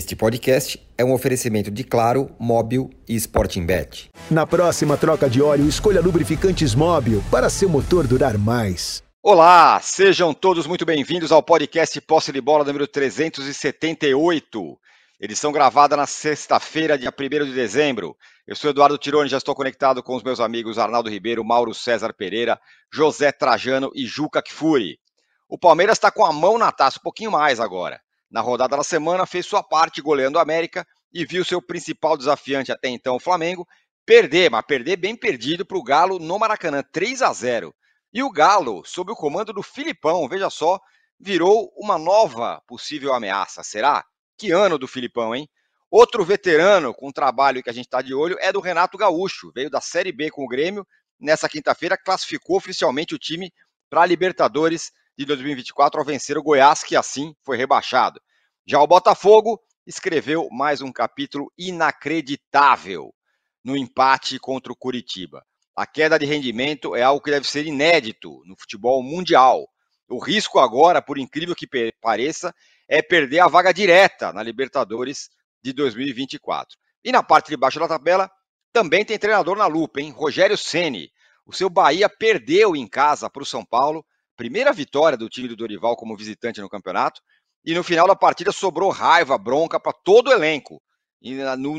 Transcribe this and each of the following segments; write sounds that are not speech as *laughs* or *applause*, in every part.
Este podcast é um oferecimento de Claro, Móbil e Sporting Bet. Na próxima troca de óleo, escolha lubrificantes Móbil para seu motor durar mais. Olá, sejam todos muito bem-vindos ao podcast Posse de Bola número 378. Edição gravada na sexta-feira, dia 1 de dezembro. Eu sou Eduardo Tironi, já estou conectado com os meus amigos Arnaldo Ribeiro, Mauro César Pereira, José Trajano e Juca Kfouri. O Palmeiras está com a mão na taça, um pouquinho mais agora. Na rodada da semana, fez sua parte goleando o América e viu seu principal desafiante até então, o Flamengo, perder, mas perder bem perdido para o Galo no Maracanã, 3 a 0. E o Galo, sob o comando do Filipão, veja só, virou uma nova possível ameaça. Será? Que ano do Filipão, hein? Outro veterano com trabalho que a gente está de olho é do Renato Gaúcho. Veio da Série B com o Grêmio. Nessa quinta-feira, classificou oficialmente o time para a Libertadores de 2024 ao vencer o Goiás, que assim foi rebaixado. Já o Botafogo escreveu mais um capítulo inacreditável no empate contra o Curitiba. A queda de rendimento é algo que deve ser inédito no futebol mundial. O risco agora, por incrível que pareça, é perder a vaga direta na Libertadores de 2024. E na parte de baixo da tabela, também tem treinador na lupa, hein? Rogério Ceni. O seu Bahia perdeu em casa para o São Paulo, primeira vitória do time do Dorival como visitante no campeonato, e no final da partida sobrou raiva, bronca para todo o elenco,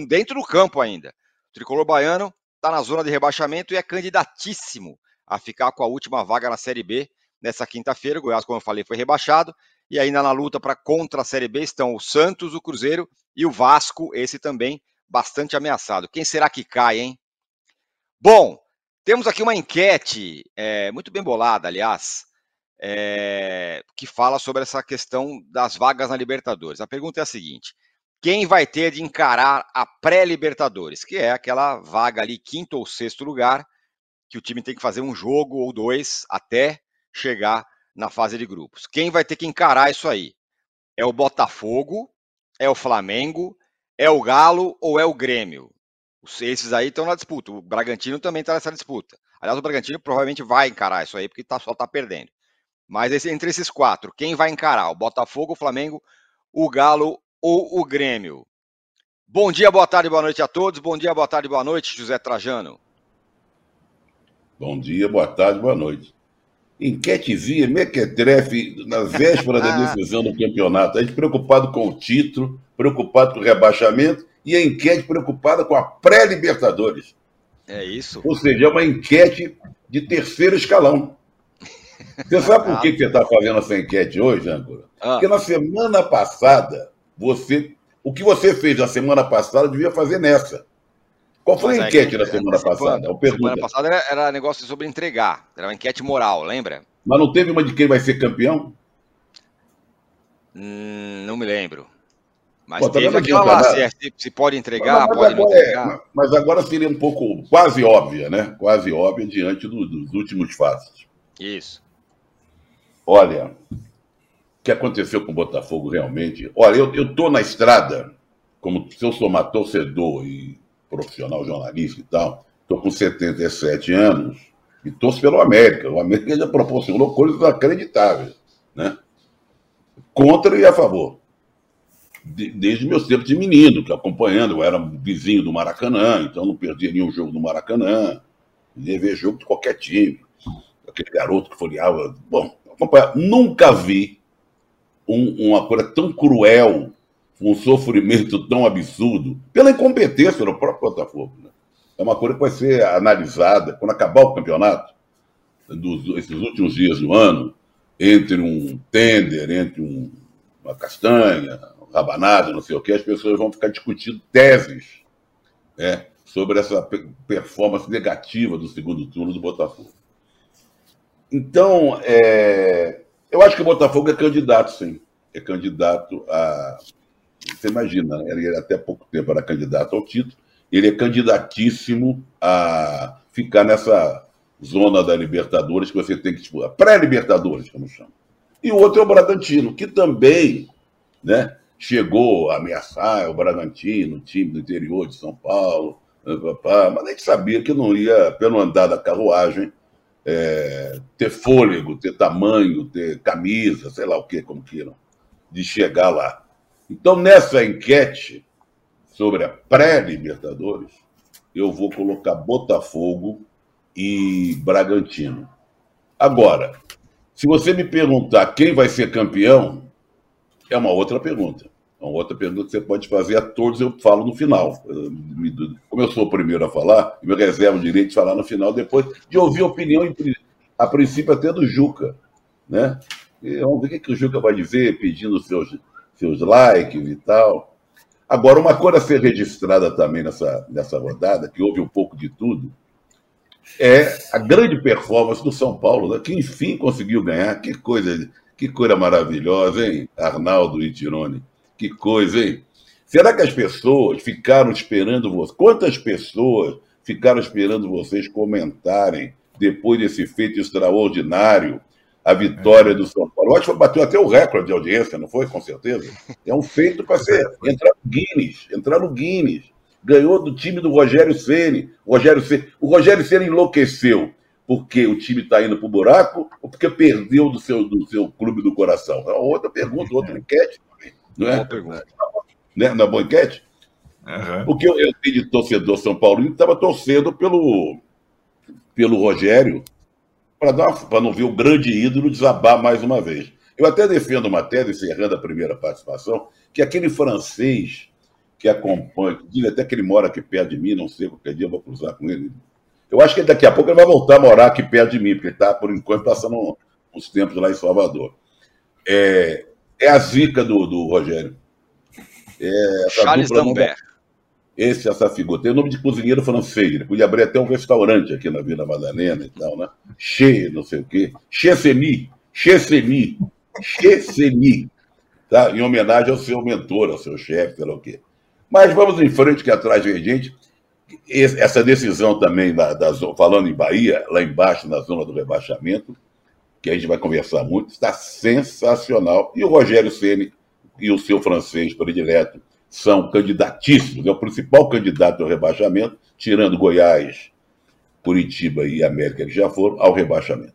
dentro do campo ainda. O tricolor baiano está na zona de rebaixamento e é candidatíssimo a ficar com a última vaga na Série B nessa quinta-feira. O Goiás, como eu falei, foi rebaixado e ainda na luta para contra a Série B estão o Santos, o Cruzeiro e o Vasco, esse também bastante ameaçado. Quem será que cai, hein? Bom, temos aqui uma enquete, é, muito bem bolada, aliás, é, que fala sobre essa questão das vagas na Libertadores. A pergunta é a seguinte: quem vai ter de encarar a pré-Libertadores, que é aquela vaga ali, quinto ou sexto lugar, que o time tem que fazer um jogo ou dois até chegar na fase de grupos. Quem vai ter que encarar isso aí? É o Botafogo, é o Flamengo, é o Galo ou é o Grêmio? Esses aí estão na disputa. O Bragantino também está nessa disputa. Aliás, o Bragantino provavelmente vai encarar isso aí, porque tá, só está perdendo. Mas entre esses quatro, quem vai encarar? O Botafogo, o Flamengo, o Galo ou o Grêmio? Bom dia, boa tarde, boa noite a todos. Bom dia, boa tarde, boa noite, José Trajano. Bom dia, boa tarde, boa noite enquetezinha, mequetrefe, na véspera da *laughs* decisão do campeonato. A gente preocupado com o título, preocupado com o rebaixamento, e a enquete preocupada com a pré-Libertadores. É isso. Ou seja, é uma enquete de terceiro escalão. Você sabe por que, que você está fazendo essa enquete hoje, Âncora? Ah. Porque na semana passada, você. O que você fez na semana passada devia fazer nessa. Qual foi a enquete da semana passada? A semana passada era, era, negócio sobre entregar. Era uma enquete moral, lembra? Mas não teve uma de quem vai ser campeão? Hum, não me lembro. Mas Pô, teve aquela lá, se, é, se, pode entregar, mas, pode não entregar. É, mas agora seria um pouco quase óbvia, né? Quase óbvia diante do, dos últimos fatos. Isso. Olha, o que aconteceu com o Botafogo realmente? Olha, eu, tô na estrada, como se eu sou torcedor e profissional jornalista e tal, estou com 77 anos e torço pelo América. O América já proporcionou coisas inacreditáveis, né? Contra e a favor. De, desde meus tempos de menino, que acompanhando, eu era vizinho do Maracanã, então não perdia nenhum jogo do Maracanã, ia ver jogo de qualquer time. Aquele garoto que folheava. Bom, acompanhar. Nunca vi um, uma coisa tão cruel um sofrimento tão absurdo pela incompetência do próprio Botafogo. Né? É uma coisa que vai ser analisada quando acabar o campeonato, dos, esses últimos dias do ano, entre um tender, entre um, uma castanha, um rabanado, não sei o que, as pessoas vão ficar discutindo teses né, sobre essa performance negativa do segundo turno do Botafogo. Então, é, eu acho que o Botafogo é candidato, sim. É candidato a você imagina, né? ele até pouco tempo era candidato ao título, ele é candidatíssimo a ficar nessa zona da Libertadores que você tem que disputar, pré-Libertadores, como chama. E o outro é o Bragantino, que também né, chegou a ameaçar o Bragantino, time do interior de São Paulo, mas a gente sabia que não ia, pelo andar da carruagem, é, ter fôlego, ter tamanho, ter camisa, sei lá o que, como queiram, de chegar lá. Então, nessa enquete sobre a pré-Libertadores, eu vou colocar Botafogo e Bragantino. Agora, se você me perguntar quem vai ser campeão, é uma outra pergunta. É outra pergunta que você pode fazer a todos, eu falo no final. Como eu sou o primeiro a falar, eu reservo o direito de falar no final, depois de ouvir a opinião, a princípio até do Juca. Né? E vamos ver o que o Juca vai dizer, pedindo seus, seus likes e tal. Agora, uma coisa a ser registrada também nessa, nessa rodada, que houve um pouco de tudo, é a grande performance do São Paulo, né? que enfim conseguiu ganhar. Que coisa, que coisa maravilhosa, hein, Arnaldo e Tirone? Que coisa, hein? Será que as pessoas ficaram esperando você? Quantas pessoas ficaram esperando vocês comentarem depois desse feito extraordinário a vitória do São Paulo? Eu acho que bateu até o recorde de audiência, não foi? Com certeza. É um feito para ser entrar no Guinness, entrar no Guinness ganhou do time do Rogério Ceni. O Rogério Ceni, o Rogério Ceni enlouqueceu porque o time está indo para o buraco ou porque perdeu do seu, do seu clube do coração? É outra pergunta, outra enquete. Não é? Né? Na boa enquete? Uhum. Porque eu, eu de torcedor São Paulo estava torcendo pelo, pelo Rogério para não ver o grande ídolo desabar mais uma vez. Eu até defendo uma tese, encerrando a primeira participação, que aquele francês que acompanha, diz até que ele mora aqui perto de mim, não sei, qualquer dia eu vou cruzar com ele. Eu acho que daqui a pouco ele vai voltar a morar aqui perto de mim, porque ele está, por enquanto, passando uns tempos lá em Salvador. É, é a zica do, do Rogério. É, Charles Lambert. Esse, essa figura. Tem o nome de cozinheiro francês. Ele podia abrir até um restaurante aqui na Vila Madalena e tal, né? Che, não sei o quê. Che Semi. Che Semi. Che Semi. Tá? Em homenagem ao seu mentor, ao seu chefe, sei lá o quê. Mas vamos em frente, que atrás vem gente. Essa decisão também, da, da, falando em Bahia, lá embaixo, na zona do rebaixamento, que a gente vai conversar muito, está sensacional. E o Rogério Ceni e o seu francês predileto são candidatíssimos. É o principal candidato ao rebaixamento, tirando Goiás, Curitiba e América, que já foram, ao rebaixamento.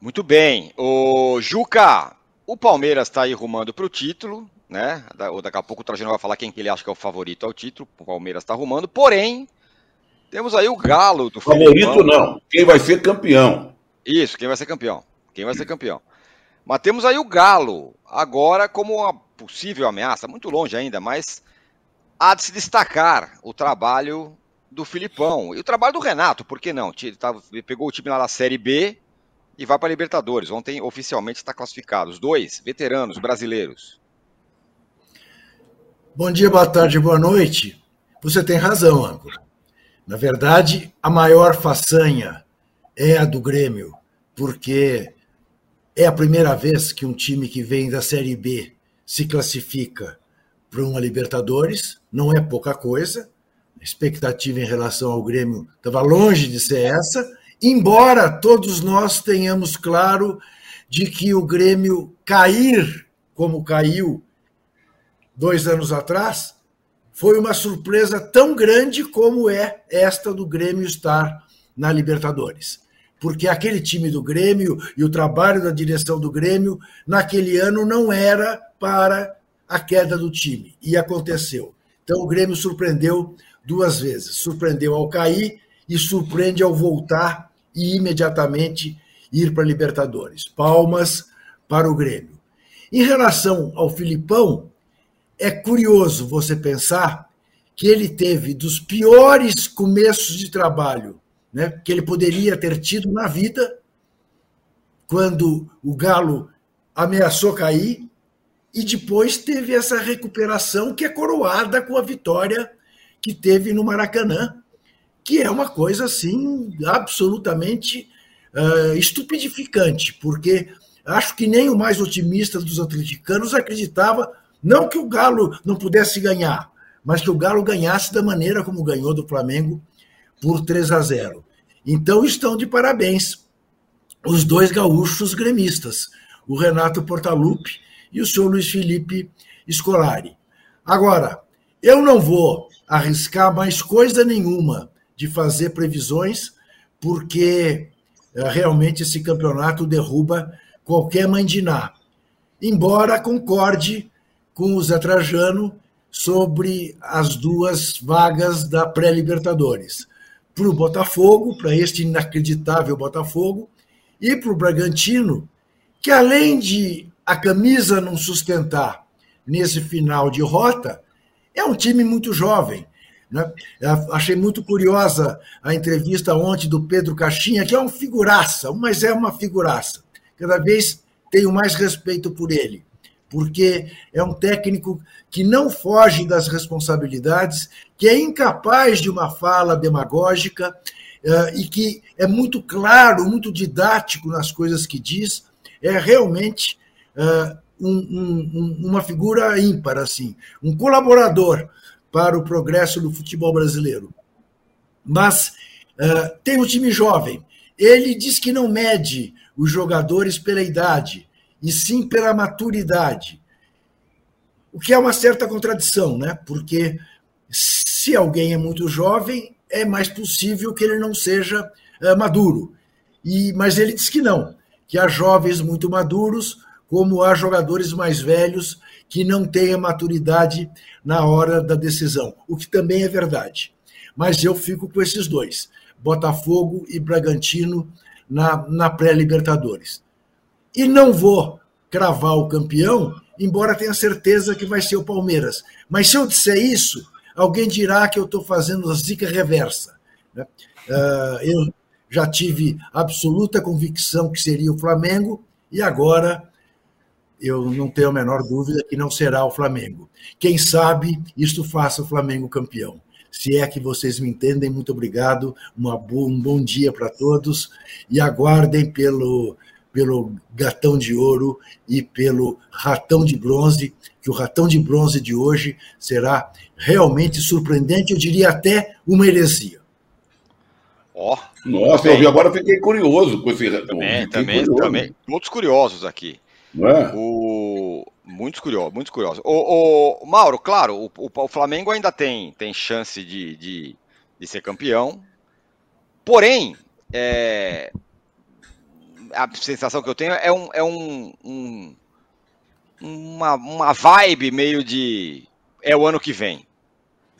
Muito bem. O Juca, o Palmeiras está aí rumando para o título, né? Daqui a pouco o Trajano vai falar quem que ele acha que é o favorito ao título. O Palmeiras está arrumando, porém, temos aí o Galo do Favorito Filipão. não, quem vai ser campeão. Isso, quem vai ser campeão. Quem vai ser campeão. Mas temos aí o Galo, agora como uma possível ameaça, muito longe ainda, mas há de se destacar o trabalho do Filipão e o trabalho do Renato, por que não? Ele, tava, ele pegou o time lá da Série B e vai para a Libertadores. Ontem oficialmente está classificado. Os dois veteranos brasileiros. Bom dia, boa tarde, boa noite. Você tem razão, âncora. Na verdade, a maior façanha é a do Grêmio, porque é a primeira vez que um time que vem da Série B se classifica para uma Libertadores, não é pouca coisa. A expectativa em relação ao Grêmio estava longe de ser essa, embora todos nós tenhamos claro de que o Grêmio cair como caiu dois anos atrás, foi uma surpresa tão grande como é esta do Grêmio estar na Libertadores. Porque aquele time do Grêmio e o trabalho da direção do Grêmio naquele ano não era para a queda do time. E aconteceu. Então o Grêmio surpreendeu duas vezes. Surpreendeu ao cair e surpreende ao voltar e imediatamente ir para a Libertadores. Palmas para o Grêmio. Em relação ao Filipão, é curioso você pensar que ele teve dos piores começos de trabalho né, que ele poderia ter tido na vida, quando o Galo ameaçou cair, e depois teve essa recuperação que é coroada com a vitória que teve no Maracanã, que é uma coisa assim absolutamente uh, estupidificante, porque acho que nem o mais otimista dos atleticanos acreditava não que o Galo não pudesse ganhar, mas que o Galo ganhasse da maneira como ganhou do Flamengo por 3 a 0. Então estão de parabéns os dois gaúchos gremistas, o Renato Portaluppi e o senhor Luiz Felipe Scolari. Agora, eu não vou arriscar mais coisa nenhuma de fazer previsões, porque eh, realmente esse campeonato derruba qualquer mandiná. Embora concorde com o Zé Trajano sobre as duas vagas da pré-Libertadores. Para o Botafogo, para este inacreditável Botafogo, e para o Bragantino, que além de a camisa não sustentar nesse final de rota, é um time muito jovem. Né? Achei muito curiosa a entrevista ontem do Pedro Caixinha, que é um figuraça, mas é uma figuraça. Cada vez tenho mais respeito por ele, porque é um técnico que não foge das responsabilidades, que é incapaz de uma fala demagógica uh, e que é muito claro, muito didático nas coisas que diz. É realmente uh, um, um, uma figura ímpar, assim, um colaborador para o progresso do futebol brasileiro. Mas uh, tem um time jovem. Ele diz que não mede os jogadores pela idade, e sim pela maturidade. O que é uma certa contradição, né? Porque se alguém é muito jovem, é mais possível que ele não seja uh, maduro. E, mas ele diz que não, que há jovens muito maduros, como há jogadores mais velhos que não têm a maturidade na hora da decisão, o que também é verdade. Mas eu fico com esses dois, Botafogo e Bragantino na, na pré-Libertadores. E não vou cravar o campeão, embora tenha certeza que vai ser o Palmeiras. Mas se eu disser isso, alguém dirá que eu estou fazendo a zica reversa. Né? Uh, eu já tive absoluta convicção que seria o Flamengo e agora eu não tenho a menor dúvida que não será o Flamengo. Quem sabe isto faça o Flamengo campeão. Se é que vocês me entendem, muito obrigado. Boa, um bom dia para todos e aguardem pelo, pelo gatão de ouro e pelo ratão de bronze, que o ratão de bronze de hoje será realmente surpreendente, eu diria até uma heresia. Ó, oh, nossa, eu agora fiquei curioso com esse também, também, curioso. também, todos curiosos aqui. É? O... Muitos curiosos, muitos curiosos. O, o, Mauro, claro, o, o, Flamengo ainda tem, tem chance de, de, de ser campeão. Porém, é, a sensação que eu tenho é, um, é um, um, uma, uma vibe meio de é o ano que vem.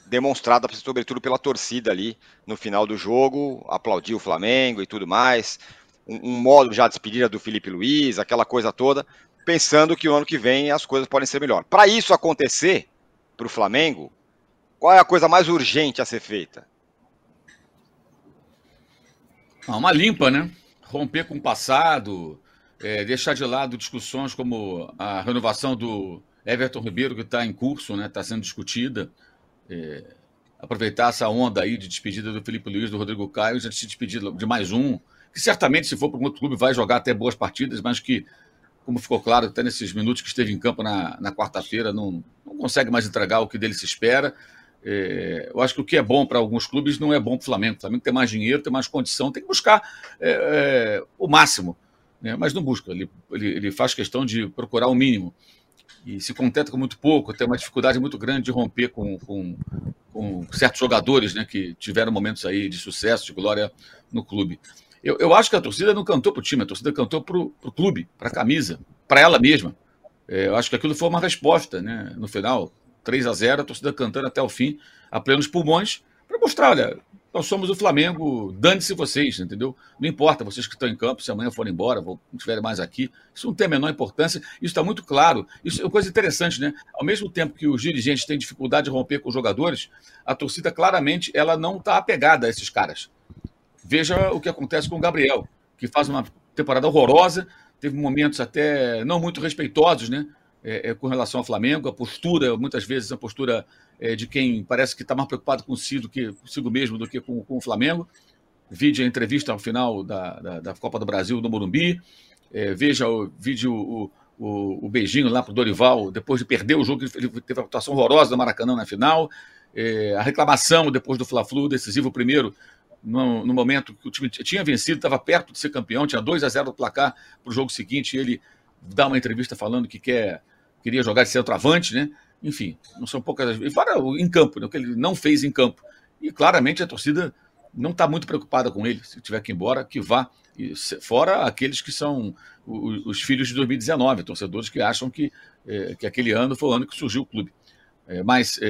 Demonstrada, sobretudo, pela torcida ali no final do jogo, aplaudir o Flamengo e tudo mais. Um, um modo já de despedida do Felipe Luiz, aquela coisa toda, pensando que o ano que vem as coisas podem ser melhor. Para isso acontecer, para o Flamengo, qual é a coisa mais urgente a ser feita? Ah, uma limpa, né? Romper com o passado, é, deixar de lado discussões como a renovação do Everton Ribeiro, que está em curso, está né, tá sendo discutida. É, aproveitar essa onda aí de despedida do Felipe Luiz, do Rodrigo Caio, já se despedir de mais um, que certamente, se for para um outro clube, vai jogar até boas partidas, mas que, como ficou claro até nesses minutos que esteve em campo na, na quarta-feira, não, não consegue mais entregar o que dele se espera. É, eu acho que o que é bom para alguns clubes não é bom para o Flamengo. O Flamengo tem mais dinheiro, tem mais condição, tem que buscar é, é, o máximo né? mas não busca, ele, ele, ele, faz questão de procurar o mínimo e se contenta com muito pouco, tem uma dificuldade muito grande de romper com, com, com certos jogadores né, que tiveram momentos aí de sucesso, de glória no clube. Eu, eu acho que a torcida não cantou para o time, a torcida cantou para o clube, para a camisa, para ela mesma. É, eu acho que aquilo foi uma resposta, né? No final, 3 a 0 a torcida cantando até o fim, a plenos pulmões, para mostrar, olha, nós somos o Flamengo, dane-se vocês, entendeu? Não importa vocês que estão em campo, se amanhã forem embora, não estiverem mais aqui, isso não tem a menor importância, isso está muito claro. Isso é uma coisa interessante, né? Ao mesmo tempo que os dirigentes têm dificuldade de romper com os jogadores, a torcida claramente ela não está apegada a esses caras. Veja o que acontece com o Gabriel, que faz uma temporada horrorosa, teve momentos até não muito respeitosos, né? É, é, com relação ao Flamengo, a postura, muitas vezes a postura é, de quem parece que está mais preocupado consigo, que, consigo mesmo do que com, com o Flamengo. Vide a entrevista ao final da, da, da Copa do Brasil no Morumbi. É, veja o vídeo, o, o, o beijinho lá para o Dorival, depois de perder o jogo, ele teve uma atuação horrorosa do Maracanã na final. É, a reclamação depois do Fla-Flu, decisivo primeiro, no, no, momento que o time tinha vencido, estava perto de ser campeão, tinha 2 a 0 no placar para o jogo seguinte, ele dá uma entrevista falando que quer, queria jogar de centroavante, né? Enfim, não são poucas. E fora em campo, né, o que ele não fez em campo. E claramente a torcida não está muito preocupada com ele. Se tiver que ir embora, que vá. E, fora aqueles que são os, os, filhos de 2019, torcedores que acham que, é, que aquele ano foi o ano que surgiu o clube. É, mas é,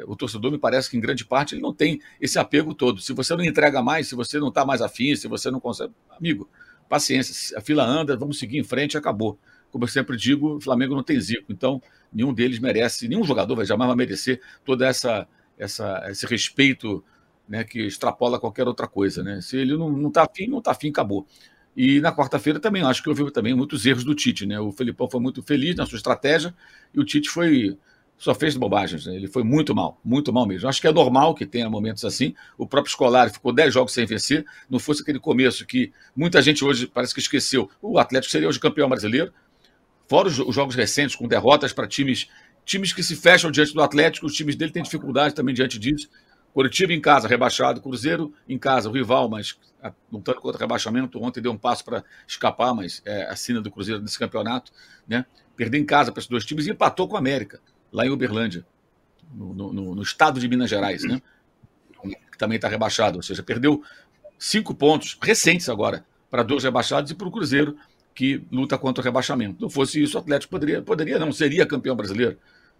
é, o torcedor me parece que, em grande parte, ele não tem esse apego todo. Se você não entrega mais, se você não está mais afim, se você não consegue. Amigo, paciência, a fila anda, vamos seguir em frente acabou. Como eu sempre digo, o Flamengo não tem zico, então nenhum deles merece, nenhum jogador vai jamais merecer toda essa, essa esse respeito né, que extrapola qualquer outra coisa. Né? Se ele não está afim, não está afim, acabou. E na quarta-feira também acho que houve também muitos erros do Tite. Né? O Felipão foi muito feliz na sua estratégia e o Tite foi só fez bobagens. Né? Ele foi muito mal, muito mal mesmo. Acho que é normal que tenha momentos assim. O próprio Escolar ficou 10 jogos sem vencer. Não fosse aquele começo que muita gente hoje parece que esqueceu. O Atlético seria hoje campeão brasileiro. Fora os, os jogos recentes, com derrotas para times, times que se fecham diante do Atlético, os times dele têm dificuldade também diante disso. Curitiba em casa, rebaixado. Cruzeiro em casa, o rival, mas lutando contra o rebaixamento. Ontem deu um passo para escapar, mas é a sina do Cruzeiro nesse campeonato. Né? Perder em casa para esses dois times e empatou com a América lá em Uberlândia, no, no, no estado de Minas Gerais, né? que também está rebaixado, ou seja, perdeu cinco pontos recentes agora para dois rebaixados e para o Cruzeiro, que luta contra o rebaixamento. Não fosse isso, o Atlético poderia, poderia não, seria campeão brasileiro.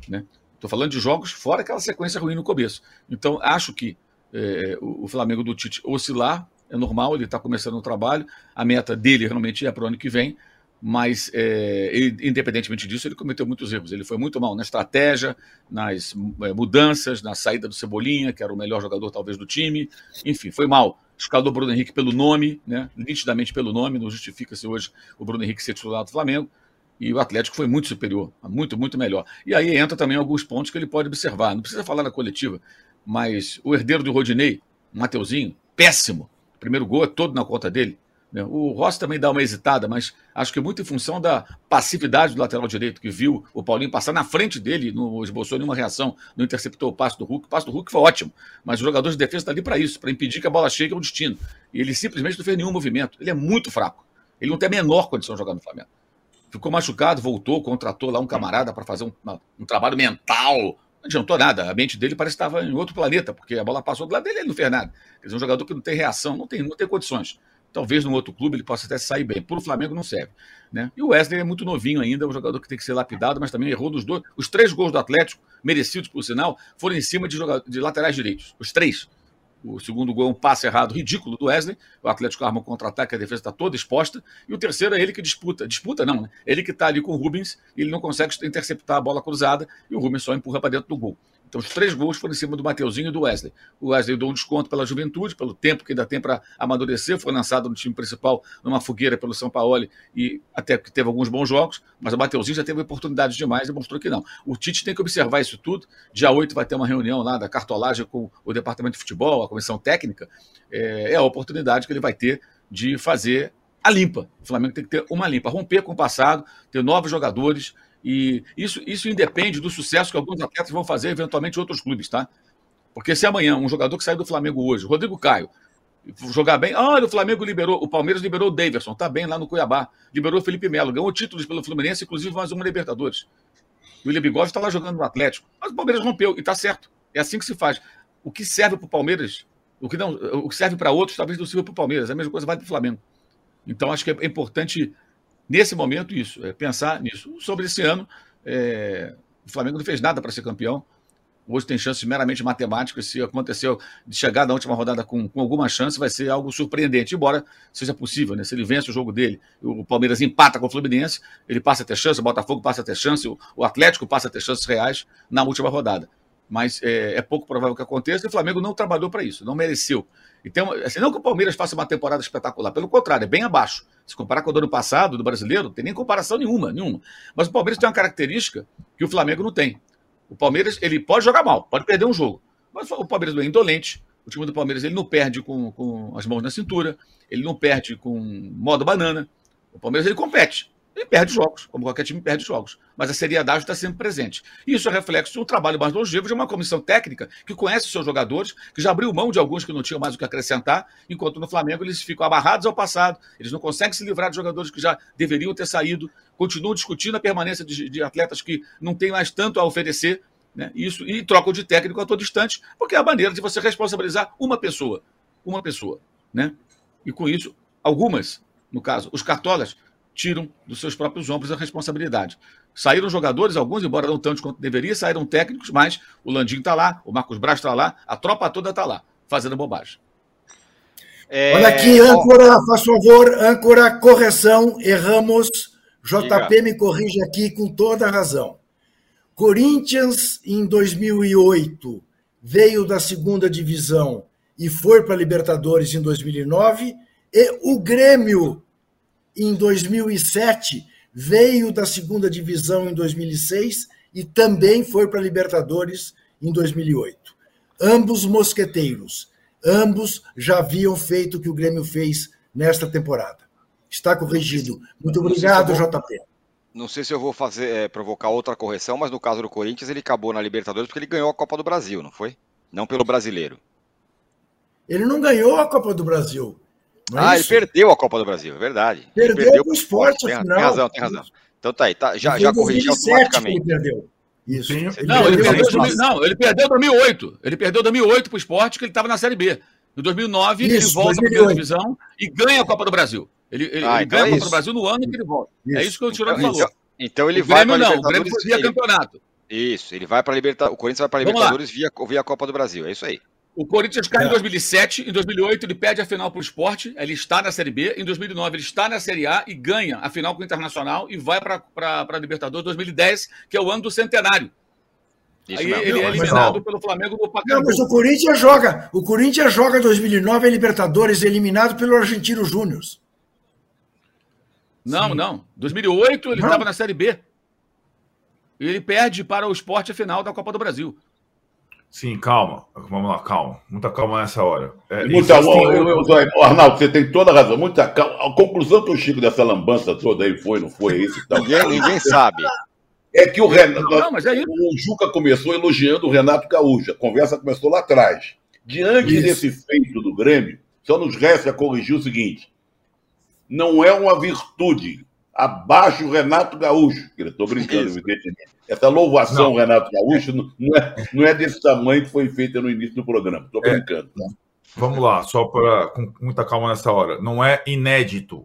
Né? Estou falando de jogos fora aquela sequência ruim no começo. Então, acho que é, o, Flamengo do Tite oscilar é normal, ele está começando o trabalho, a meta dele realmente é para o ano que vem, mas é, ele, independentemente disso, ele cometeu muitos erros. Ele foi muito mal na estratégia, nas é, mudanças, na saída do Cebolinha, que era o melhor jogador talvez do time. Enfim, foi mal. Escalou Bruno Henrique pelo nome, né? nitidamente pelo nome, não justifica-se hoje o Bruno Henrique ser titular do Flamengo. E o Atlético foi muito superior, muito, muito melhor. E aí entra também alguns pontos que ele pode observar. Não precisa falar na coletiva, mas o herdeiro do Rodinei, Mateuzinho, péssimo. O primeiro gol é todo na conta dele. Né? O Rossi também dá uma hesitada, mas acho que muito em função da passividade do lateral direito, que viu o Paulinho passar na frente dele, não esboçou nenhuma reação, não interceptou o passe do Hulk. O passe do Hulk foi ótimo, mas o jogador de defesa está ali para isso, para impedir que a bola chegue ao destino. E ele simplesmente não fez nenhum movimento. Ele é muito fraco. Ele não tem a menor condição de jogar no Flamengo. Ficou machucado, voltou, contratou lá um camarada para fazer um, um trabalho mental não adiantou nada. A mente dele parece que estava em outro planeta, porque a bola passou do lado dele e ele não fez nada. Quer dizer, um jogador que não tem reação, não tem, não tem condições. Talvez num outro clube ele possa até sair bem. Para o Flamengo não serve. Né? E o Wesley é muito novinho ainda, é um jogador que tem que ser lapidado, mas também errou dos dois. Os três gols do Atlético, merecidos por sinal, foram em cima de, jogador, de laterais direitos. Os três. O segundo gol é um passe errado ridículo do Wesley. O Atlético arma um contra-ataque, a defesa está toda exposta. E o terceiro é ele que disputa. Disputa não, né? Ele que está ali com o Rubens, ele não consegue interceptar a bola cruzada e o Rubens só empurra para dentro do gol. Então, os três gols foram em cima do Mateuzinho e do Wesley. O Wesley deu um desconto pela juventude, pelo tempo que ainda tem para amadurecer. Foi lançado no time principal numa fogueira pelo São Paulo e até que teve alguns bons jogos, mas o Mateuzinho já teve oportunidades demais e mostrou que não. O Tite tem que observar isso tudo. Dia 8 vai ter uma reunião lá da cartolagem com o departamento de futebol, a comissão técnica. É, é a oportunidade que ele vai ter de fazer a limpa. O Flamengo tem que ter uma limpa, romper com o passado, ter novos jogadores e isso, isso independe do sucesso que alguns atletas vão fazer eventualmente em outros clubes, tá? Porque se amanhã um jogador que sai do Flamengo hoje, Rodrigo Caio, jogar bem, ah, o Flamengo liberou, o Palmeiras liberou o Daverson, tá bem lá no Cuiabá, liberou o Felipe Melo, ganhou títulos pelo Fluminense, inclusive mais uma Libertadores. O William Bigode está lá jogando no Atlético, mas o Palmeiras rompeu e tá certo. É assim que se faz. O que serve para o Palmeiras, o que não, o que serve para outros, talvez não sirva para o Palmeiras. A mesma coisa vale para o Flamengo. Então acho que é importante nesse momento, isso, é pensar nisso. Sobre esse ano, é, o Flamengo não fez nada para ser campeão. Hoje tem chances meramente matemáticas. Se aconteceu de chegar na última rodada com, com, alguma chance, vai ser algo surpreendente, embora seja possível. Né? Se ele vence o jogo dele, o Palmeiras empata com o Fluminense, ele passa a ter chance, o Botafogo passa a ter chance, o, o Atlético passa a ter chances reais na última rodada. Mas é, é pouco provável que aconteça e o Flamengo não trabalhou para isso, não mereceu. Então, assim, não que o Palmeiras faça uma temporada espetacular, pelo contrário, é bem abaixo. Se comparar com o ano passado, do brasileiro, não tem nem comparação nenhuma, nenhuma. Mas o Palmeiras tem uma característica que o Flamengo não tem. O Palmeiras, ele pode jogar mal, pode perder um jogo. Mas o Palmeiras não é indolente. O time do Palmeiras ele não perde com, com as mãos na cintura, ele não perde com modo banana. O Palmeiras ele compete. Ele perde jogos, como qualquer time perde jogos. Mas a seriedade está sempre presente. Isso é reflexo de um trabalho mais longevo de uma comissão técnica que conhece os seus jogadores, que já abriu mão de alguns que não tinham mais o que acrescentar, enquanto no Flamengo eles ficam amarrados ao passado, eles não conseguem se livrar de jogadores que já deveriam ter saído, continuam discutindo a permanência de, de atletas que não têm mais tanto a oferecer, né? Isso, e trocam de técnico a todo instante, porque é a maneira de você responsabilizar uma pessoa uma pessoa, né? E com isso, algumas, no caso, os cartolas, tiram dos seus próprios ombros a responsabilidade. Saíram jogadores, alguns, embora não tantos quanto deveria, saíram técnicos, mas o Landim está lá, o Marcos Braz está lá, a tropa toda está lá, fazendo bobagem. É... Olha aqui, âncora, faz favor, âncora, correção, erramos. JP Diga. me corrige aqui com toda a razão. Corinthians, em 2008, veio da segunda divisão e foi para a Libertadores em 2009, e o Grêmio, em 2007, veio da segunda divisão em 2006 e também foi para a Libertadores em 2008. Ambos mosqueteiros, ambos já haviam feito o que o Grêmio fez nesta temporada. Está corrigido. Muito obrigado, JP. Não sei se eu vou fazer é, provocar outra correção, mas no caso do Corinthians, ele acabou na Libertadores porque ele ganhou a Copa do Brasil, não foi? Não pelo brasileiro. Ele não ganhou a Copa do Brasil. É ah, isso? ele perdeu a Copa do Brasil, é verdade. Perdeu, perdeu o esporte, tem, tem, razão, tem razão. Então tá aí, tá, já, já corrigiu automaticamente. Ele perdeu. Isso. Ele não, ele perdeu, perdeu não, ele perdeu em 2008. Ele perdeu em 2008 para o esporte, que ele estava na Série B. Em 2009, Isso, ele volta para a primeira divisão e ganha a Copa do Brasil. Ele, ele, ah, ele então ganha é a Copa do Brasil no ano que ele volta. Isso. É isso que o Tirano então, falou. Então ele o vai para não. O Grêmio via ele... campeonato. Isso, ele vai para Libertadores. O Corinthians vai para Libertadores via, via Copa do Brasil. É isso aí. O Corinthians cai em 2007, é. em 2008 ele perde a final para o esporte, ele está na Série B, em 2009 ele está na Série A e ganha a final com o Internacional e vai para a Libertadores 2010, que é o ano do centenário. Isso Aí ele é eliminado pelo Flamengo do Pacaembu. Não, mas o Corinthians joga. O Corinthians joga 2009 a Libertadores, eliminado pelo Argentino Júnior. Não, Sim. não. 2008 ele estava na Série B. E ele perde para o esporte a final da Copa do Brasil. Sim, calma. Vamos lá, calma. Muita calma nessa hora. É, muita, eu, Arnaldo, você tem toda a razão. Muita calma. A conclusão que o Chico dessa lambança toda aí foi, não foi isso? Então, ninguém, ninguém sabe. É que o Renato. Não, mas aí... O Juca começou elogiando o Renato Gaúcho. A conversa começou lá atrás. Diante isso. desse feito do Grêmio, só nos resta corrigir o seguinte: não é uma virtude. Abaixo o Renato Gaúcho. Estou brincando, evidentemente. Essa louvação, não. Renato Gaúcho, não é, não é desse tamanho que foi feita no início do programa. Estou é. brincando. Tá? Vamos lá, só para com muita calma nessa hora. Não é inédito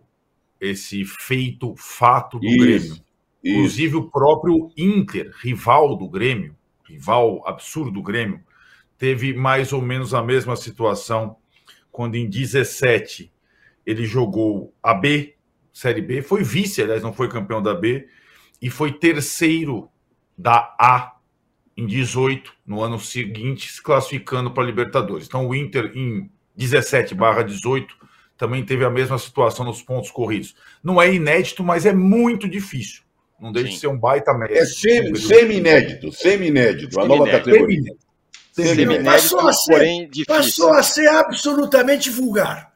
esse feito, fato do Isso. Grêmio. Inclusive o próprio Inter, rival do Grêmio, rival absurdo do Grêmio, teve mais ou menos a mesma situação quando em 17 ele jogou a B, Série B, foi vice, aliás, não foi campeão da B, e foi terceiro da A em 18, no ano seguinte, se classificando para a Libertadores. Então o Inter em 17 barra 18 também teve a mesma situação nos pontos corridos. Não é inédito, mas é muito difícil. Não deixa de ser um baita médio. É semi-inédito, semi-inédito, a nova categoria. Semi-inédito, passou, a ser, porém difícil. Passou a ser absolutamente vulgar.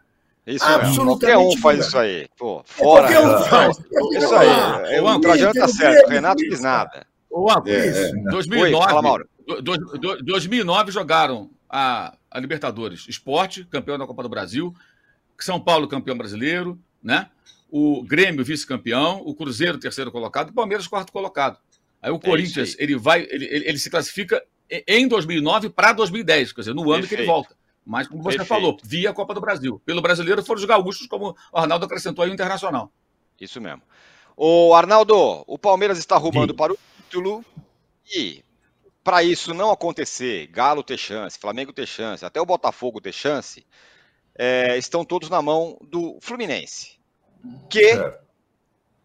Isso absolutamente Qualquer um faz isso aí. Pô, fora. Qualquer um faz. Isso aí. É, o Trajano tá certo. O Renato fiz nada. Ô, é, é. 2009, Oi, fala, Mauro. 2009 jogaram a, a Libertadores. Esporte, campeão da Copa do Brasil. São Paulo, campeão brasileiro, né? o Grêmio vice-campeão, o Cruzeiro terceiro colocado, o Palmeiras quarto colocado. Aí o é Corinthians aí. ele vai, ele, ele, se classifica em 2009 para 2010, quer dizer, no ano Perfeito. que ele volta. Mas como você Perfeito. falou, via a Copa do Brasil. Pelo brasileiro foram os gaúchos, como o Arnaldo acrescentou aí o Internacional. Isso mesmo. O Arnaldo, o Palmeiras está arrumando Sim. para o título e para isso não acontecer, Galo ter chance, Flamengo ter chance, até o Botafogo ter chance, é, estão todos na mão do Fluminense que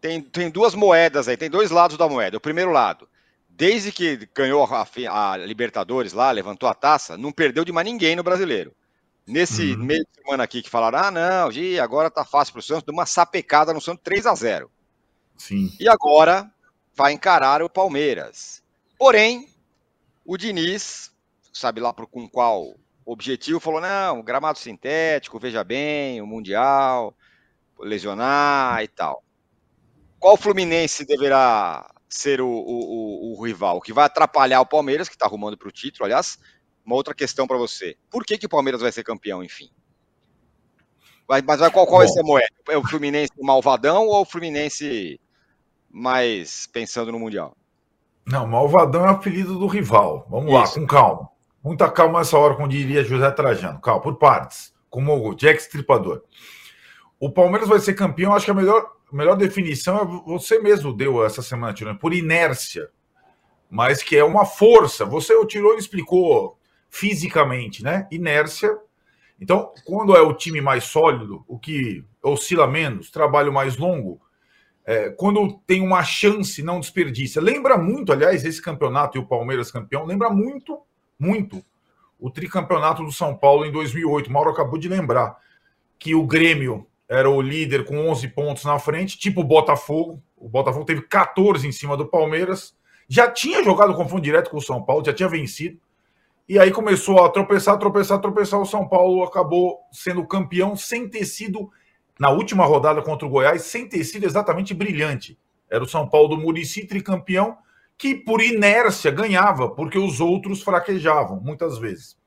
tem, tem duas moedas aí, tem dois lados da moeda. O primeiro lado, desde que ganhou a, a, Libertadores lá, levantou a taça, não perdeu de mais ninguém no brasileiro. Nesse uhum. meio de semana aqui que falaram, ah, não, Gi, agora tá fácil pro Santos, deu uma sapecada no Santos 3 a 0 Sim. E agora vai encarar o Palmeiras. Porém, o Diniz, sabe lá com qual objetivo, falou: não, gramado sintético, veja bem, o Mundial, lesionar e tal. Qual Fluminense deverá ser o, o, o, o rival? Que vai atrapalhar o Palmeiras, que está arrumando para o título, aliás. Uma outra questão para você. Por que, que o Palmeiras vai ser campeão, enfim? Mas, mas qual, qual vai ser a moeda? É o Fluminense malvadão ou o Fluminense mais pensando no Mundial? Não, malvadão é o apelido do rival. Vamos Isso. lá, com calma. Muita calma nessa hora, como diria José Trajano. Calma, por partes. como o Jack Stripador. O Palmeiras vai ser campeão, acho que a melhor, melhor definição é você mesmo deu essa semana, Tirone, por inércia, mas que é uma força. Você, o Tirone explicou fisicamente, né? Inércia. Então, quando é o time mais sólido, o que oscila menos, trabalho mais longo, é, quando tem uma chance, não desperdiça. Lembra muito, aliás, esse campeonato e o Palmeiras campeão, lembra muito, muito o tricampeonato do São Paulo em 2008. O Mauro acabou de lembrar que o Grêmio era o líder com 11 pontos na frente, tipo o Botafogo. O Botafogo teve 14 em cima do Palmeiras. Já tinha jogado confronto direto com o São Paulo, já tinha vencido. E aí começou a tropeçar, tropeçar, tropeçar. O São Paulo acabou sendo campeão sem ter sido na última rodada contra o Goiás sem ter sido exatamente brilhante. Era o São Paulo do Murici tricampeão que por inércia ganhava, porque os outros fraquejavam muitas vezes.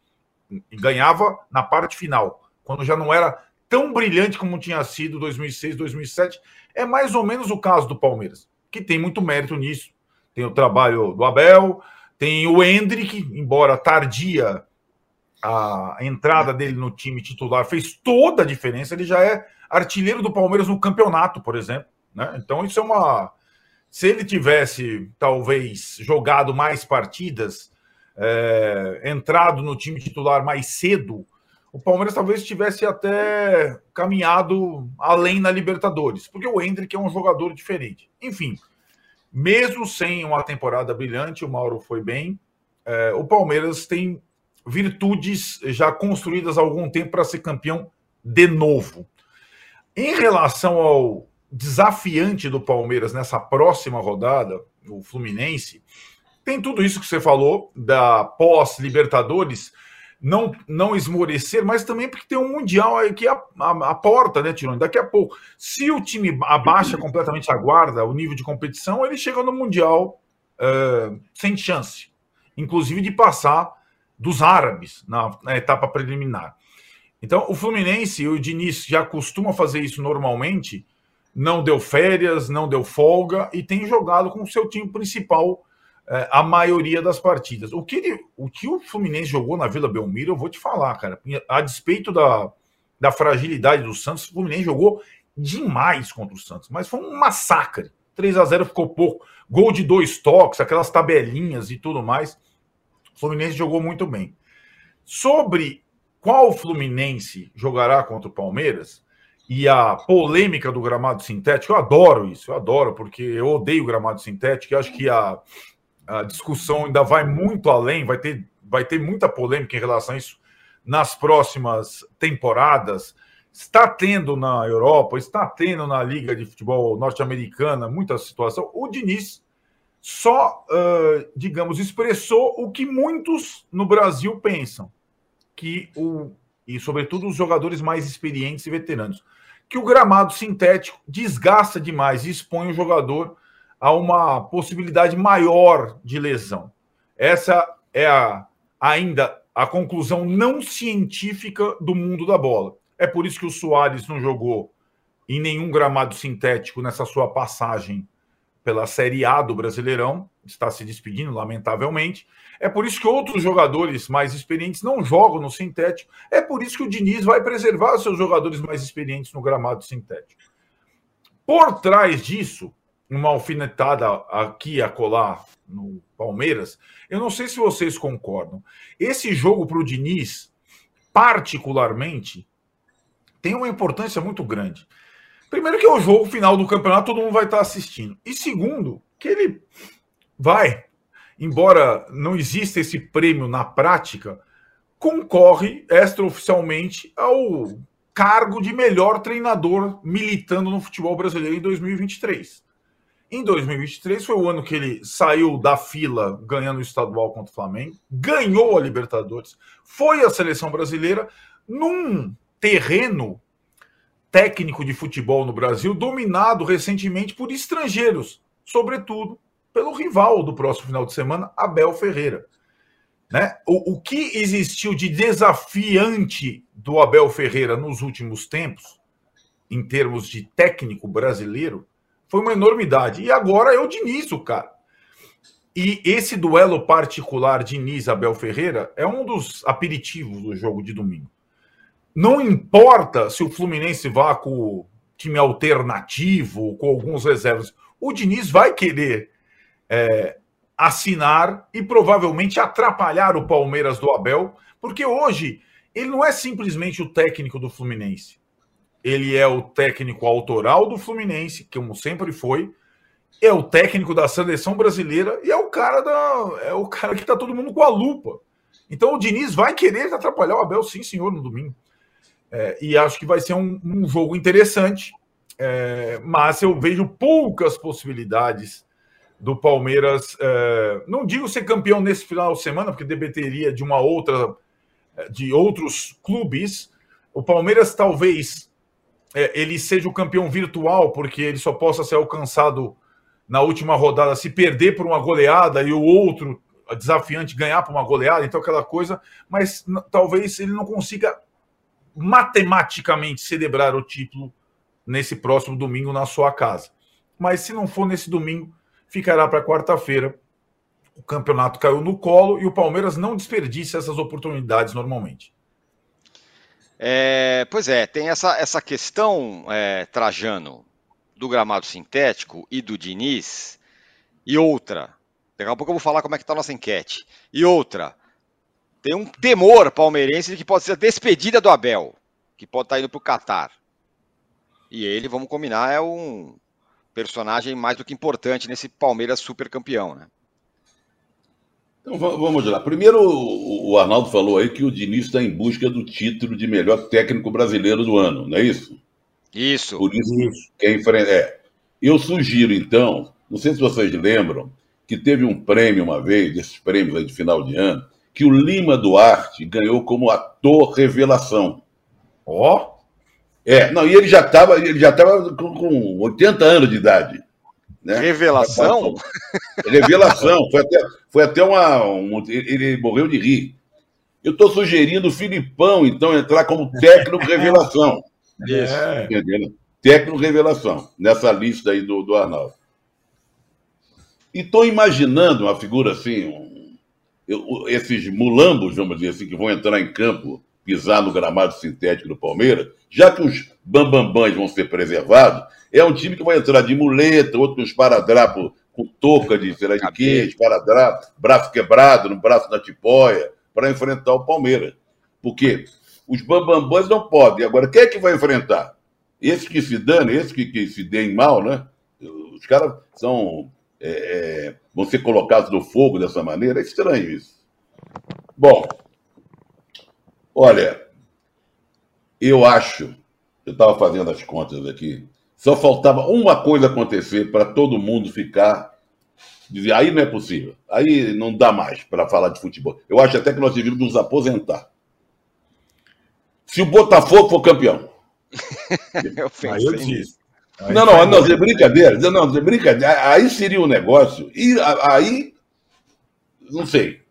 E ganhava na parte final, quando já não era tão brilhante como tinha sido 2006, 2007. É mais ou menos o caso do Palmeiras, que tem muito mérito nisso. Tem o trabalho do Abel, tem o Hendrick, embora tardia a entrada dele no time titular fez toda a diferença. Ele já é artilheiro do Palmeiras no campeonato, por exemplo. Né? Então, isso é uma. Se ele tivesse, talvez, jogado mais partidas, é, entrado no time titular mais cedo, o Palmeiras talvez tivesse até caminhado além na Libertadores, porque o Hendrick é um jogador diferente. Enfim, mesmo sem uma temporada brilhante, o Mauro foi bem. É, o Palmeiras tem virtudes já construídas há algum tempo para ser campeão de novo. Em relação ao desafiante do Palmeiras nessa próxima rodada, o Fluminense, tem tudo isso que você falou da pós-Libertadores não, não esmorecer, mas também porque tem um Mundial aqui a, a, a porta, né, Tirone? Daqui a pouco. Se o time abaixa completamente a guarda, o nível de competição, ele chega no Mundial uh, sem chance, inclusive de passar dos árabes na, na etapa preliminar. Então, o Fluminense, o Diniz já costuma fazer isso normalmente, não deu férias, não deu folga e tem jogado com o seu time principal é, a maioria das partidas. O que, ele, o que o Fluminense jogou na Vila Belmiro, eu vou te falar, cara. A despeito da, da fragilidade do Santos, o Fluminense jogou demais contra o Santos, mas foi um massacre. 3 a 0 ficou pouco. Gol de dois toques, aquelas tabelinhas e tudo mais. O Fluminense jogou muito bem. Sobre qual Fluminense jogará contra o Palmeiras e a polêmica do gramado sintético, eu adoro isso, eu adoro, porque eu odeio gramado sintético, eu acho que a, a discussão ainda vai muito além, vai ter, vai ter muita polêmica em relação a isso nas próximas temporadas. Está tendo na Europa, está tendo na Liga de Futebol Norte-Americana muita situação. O Diniz só, uh, digamos, expressou o que muitos no Brasil pensam que o e sobretudo os jogadores mais experientes e veteranos, que o gramado sintético desgasta demais e expõe o jogador a uma possibilidade maior de lesão. Essa é a, ainda a conclusão não científica do mundo da bola. É por isso que o Soares não jogou em nenhum gramado sintético nessa sua passagem pela Série A do Brasileirão, está se despedindo, lamentavelmente. É por isso que outros jogadores mais experientes não jogam no sintético. É por isso que o Diniz vai preservar seus jogadores mais experientes no gramado sintético. Por trás disso, uma alfinetada aqui a colar no Palmeiras, eu não sei se vocês concordam. Esse jogo para o Diniz, particularmente, tem uma importância muito grande. Primeiro, que é o jogo final do campeonato, todo mundo vai estar assistindo. E segundo, que ele vai embora não exista esse prêmio na prática, concorre extraoficialmente ao cargo de melhor treinador militando no futebol brasileiro em 2023. Em 2023 foi o ano que ele saiu da fila ganhando o estadual contra o Flamengo, ganhou a Libertadores, foi à seleção brasileira num terreno técnico de futebol no Brasil dominado recentemente por estrangeiros, sobretudo pelo rival do próximo final de semana, Abel Ferreira. Né? O, o que existiu de desafiante do Abel Ferreira nos últimos tempos, em termos de técnico brasileiro, foi uma enormidade. E agora é o Diniz, o cara. E esse duelo particular Diniz-Abel Ferreira é um dos aperitivos do jogo de domingo. não importa se o Fluminense vá com time alternativo, com alguns reservas, o Diniz vai querer é, assinar e provavelmente atrapalhar o Palmeiras do Abel, porque hoje ele não é simplesmente o técnico do Fluminense. Ele é o técnico autoral do Fluminense, como sempre foi, é o técnico da seleção brasileira e é o cara da é o cara que tá todo mundo com a lupa. Então o Diniz vai querer atrapalhar o Abel, sim, senhor, no domingo. É, e acho que vai ser um, um jogo interessante, é, mas eu vejo poucas possibilidades do Palmeiras. É, não digo ser campeão nesse final de semana, porque debateria de uma outra, é, de outros clubes. O Palmeiras talvez ele seja o campeão virtual, porque ele só possa ser alcançado na última rodada se perder por uma goleada e o outro desafiante ganhar por uma goleada, então aquela coisa, mas talvez ele não consiga matematicamente celebrar o título nesse próximo domingo na sua casa. Mas se não for nesse domingo, ficará para quarta-feira. O campeonato caiu no colo e o Palmeiras não desperdiça essas oportunidades normalmente. É, pois é, tem essa, essa questão, é, Trajano, do gramado sintético e do Diniz, e outra. Daqui a pouco eu vou falar como é que está a nossa enquete. E outra, tem um temor palmeirense de que pode ser a despedida do Abel, que pode estar tá indo para o Catar. E ele, vamos combinar, é um personagem mais do que importante nesse Palmeiras super campeão, né? Então vamos lá. Primeiro, o Arnaldo falou aí que o Diniz está em busca do título de melhor técnico brasileiro do ano, não é isso? Isso. Por isso, isso. quem enfrenta. É. Eu sugiro, então, não sei se vocês lembram, que teve um prêmio uma vez, desses prêmios aí de final de ano, que o Lima Duarte ganhou como ator revelação. Ó! Oh. É, não, e ele já estava ele já tava com, com 80 anos de idade. Né? Revelação? Revelação. Foi até, foi até uma. Um, ele morreu de rir. Eu estou sugerindo o Filipão, então, entrar como técnico revelação. *laughs* É. Técnico revelação, nessa lista aí do, do Arnaldo. E estou imaginando uma figura assim, um, eu, esses mulambos, vamos dizer assim, que vão entrar em campo, pisar no gramado sintético do Palmeiras, já que os bambambãs vão ser preservados, é um time que vai entrar de muleta, outro com esparadrapo, com touca de, sei lá de quê, esparadrapo, braço quebrado, no braço da tipóia, para enfrentar o Palmeiras. Porque os bambambãs não podem. Agora, quem é que vai enfrentar? Esses que se dane, esses que, que se deem mal, né? Os caras são, é, é, vão ser colocados no fogo dessa maneira. É estranho isso. Bom, olha, eu acho, eu estava fazendo as contas aqui, só faltava uma coisa acontecer para todo mundo ficar. Dizer, aí não é possível. Aí não dá mais para falar de futebol. Eu acho até que nós devíamos nos aposentar. Se o Botafogo for campeão. *laughs* eu aí eu disse. não, não, não, é brincadeira. Não, é brincadeira. Aí seria um negócio. E aí, não sei.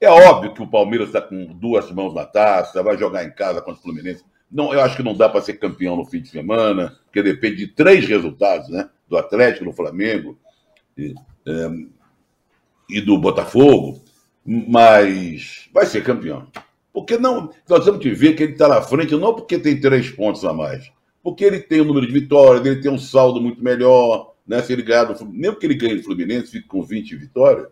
É óbvio que o Palmeiras está com duas mãos na taça, vai jogar em casa contra o Fluminense. Não, eu acho que não dá para ser campeão no fim de semana, porque depende de três resultados, né? Do Atlético, do Flamengo e, é, e do Botafogo, mas vai ser campeão. Porque não, nós temos que ver que ele está na frente, não porque tem três pontos a mais, porque ele tem um número de vitórias, ele tem um saldo muito melhor, né? Se ele ganhar do mesmo que ele ganhe do Fluminense, fique com 20 vitórias,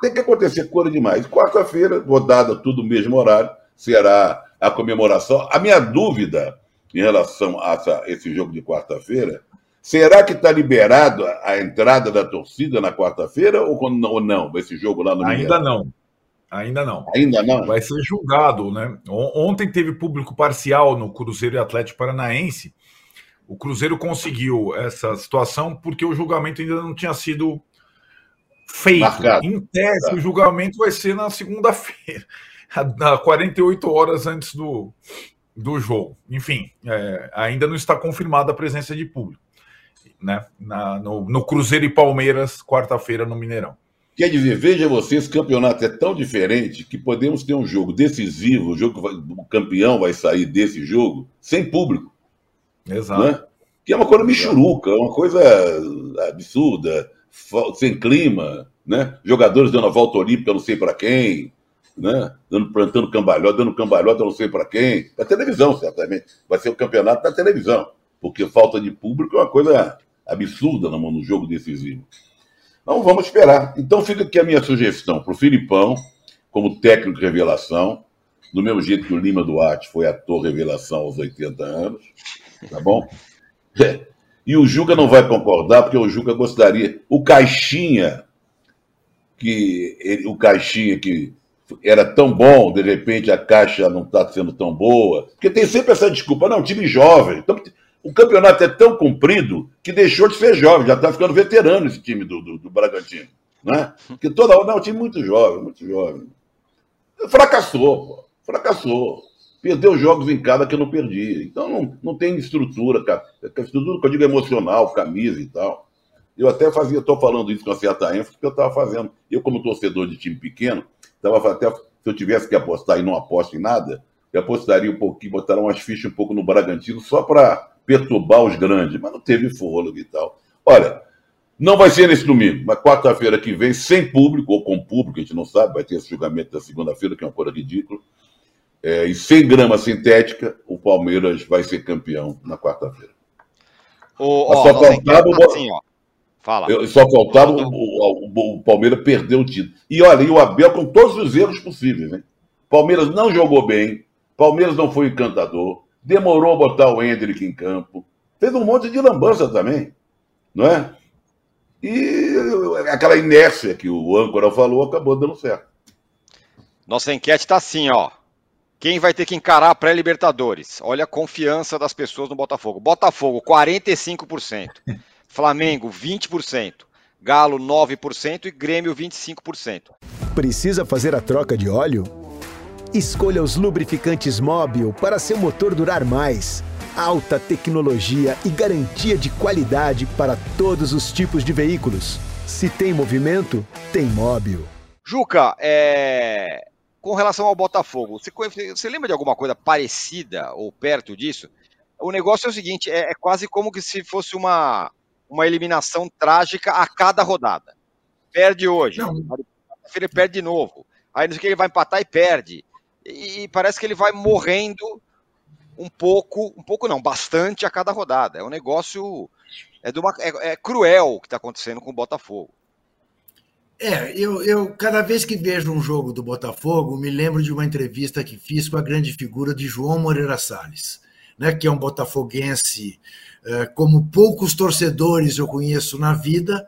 tem que acontecer coisa demais. Quarta-feira, rodada tudo no mesmo horário, será a comemoração. A minha dúvida em relação a essa, esse jogo de quarta-feira, será que está liberado a entrada da torcida na quarta-feira ou, ou não, esse jogo lá no Ainda não. Ainda não. Ainda não. Vai ser julgado, né? Ontem teve público parcial no Cruzeiro e Atlético Paranaense. O Cruzeiro conseguiu essa situação porque o julgamento ainda não tinha sido feito. Marcado. Em tese, tá. o julgamento vai ser na segunda-feira. *laughs* 48 horas antes do, do jogo. Enfim, é, ainda não está confirmada a presença de público. Né? Na, no, no Cruzeiro e Palmeiras, quarta-feira, no Mineirão. Quer dizer, veja você, esse campeonato é tão diferente que podemos ter um jogo decisivo, o jogo vai, o campeão vai sair desse jogo sem público. Exato. Né? Que é uma coisa michuruca, uma coisa absurda, sem clima, né? Jogadores dando a volta olímpica, não sei para quem. né? Dando, plantando cambalhota, dando cambalhota não sei para quem. Para televisão, certamente. Vai ser o campeonato da televisão. Porque falta de público é uma coisa absurda no, no jogo decisivo. Então vamos esperar. Então fica aqui a minha sugestão para o Filipão, como técnico revelação, do mesmo jeito que o Lima Duarte foi ator revelação aos 80 anos, tá bom? E o Juca não vai concordar, porque o Juca gostaria. O Caixinha, que ele, o Caixinha que era tão bom, de repente a caixa não está sendo tão boa. Porque tem sempre essa desculpa, não, time jovem. Então, o campeonato é tão comprido que deixou de ser jovem, já está ficando veterano esse time do, do, do Bragantino. Né? Porque toda hora, não, é um time muito jovem, muito jovem. Fracassou, pô, fracassou. Perdeu jogos em casa que eu não perdi. Então não, não tem estrutura, cara. Estrutura que eu digo emocional, camisa e tal. Eu até fazia, estou falando isso com uma certa ênfase, porque eu estava fazendo. Eu, como torcedor de time pequeno, estava até. Se eu tivesse que apostar e não aposto em nada, eu apostaria um pouquinho, botaria umas fichas um pouco no Bragantino só para perturbar os grandes, mas não teve fôlego e tal. Olha, não vai ser nesse domingo, mas quarta-feira que vem, sem público ou com público, a gente não sabe, vai ter esse julgamento da segunda-feira, que é uma coisa ridícula. É, e sem grama sintética, o Palmeiras vai ser campeão na quarta-feira. só faltava, o... assim, ó. Fala. Eu, só faltava o, o, o, Palmeiras perder o título. E olha, e o Abel com todos os erros possíveis, né? Palmeiras não jogou bem, Palmeiras não foi encantador, demorou a botar o Hendrick em campo, fez um monte de lambança também, não é? E aquela inércia que o âncora falou acabou dando certo. Nossa enquete está assim, ó. Quem vai ter que encarar a pré-Libertadores? Olha a confiança das pessoas no Botafogo. Botafogo, 45%. *laughs* Flamengo, 20%. Galo, 9% e Grêmio, 25%. Precisa fazer a troca de óleo? Escolha os lubrificantes Móbil para seu motor durar mais. Alta tecnologia e garantia de qualidade para todos os tipos de veículos. Se tem movimento, tem Móbil. Juca, é... com relação ao Botafogo, você, você lembra de alguma coisa parecida ou perto disso? O negócio é o seguinte: é, é quase como que se fosse uma, uma eliminação trágica a cada rodada. Perde hoje, ele perde de novo. Aí não sei o que ele vai empatar e perde e parece que ele vai morrendo um pouco, um pouco não, bastante a cada rodada. É um negócio é, uma, é, é cruel o que está acontecendo com o Botafogo. É, eu, eu cada vez que vejo um jogo do Botafogo, me lembro de uma entrevista que fiz com a grande figura de João Moreira Salles, né, que é um botafoguense é, como poucos torcedores eu conheço na vida,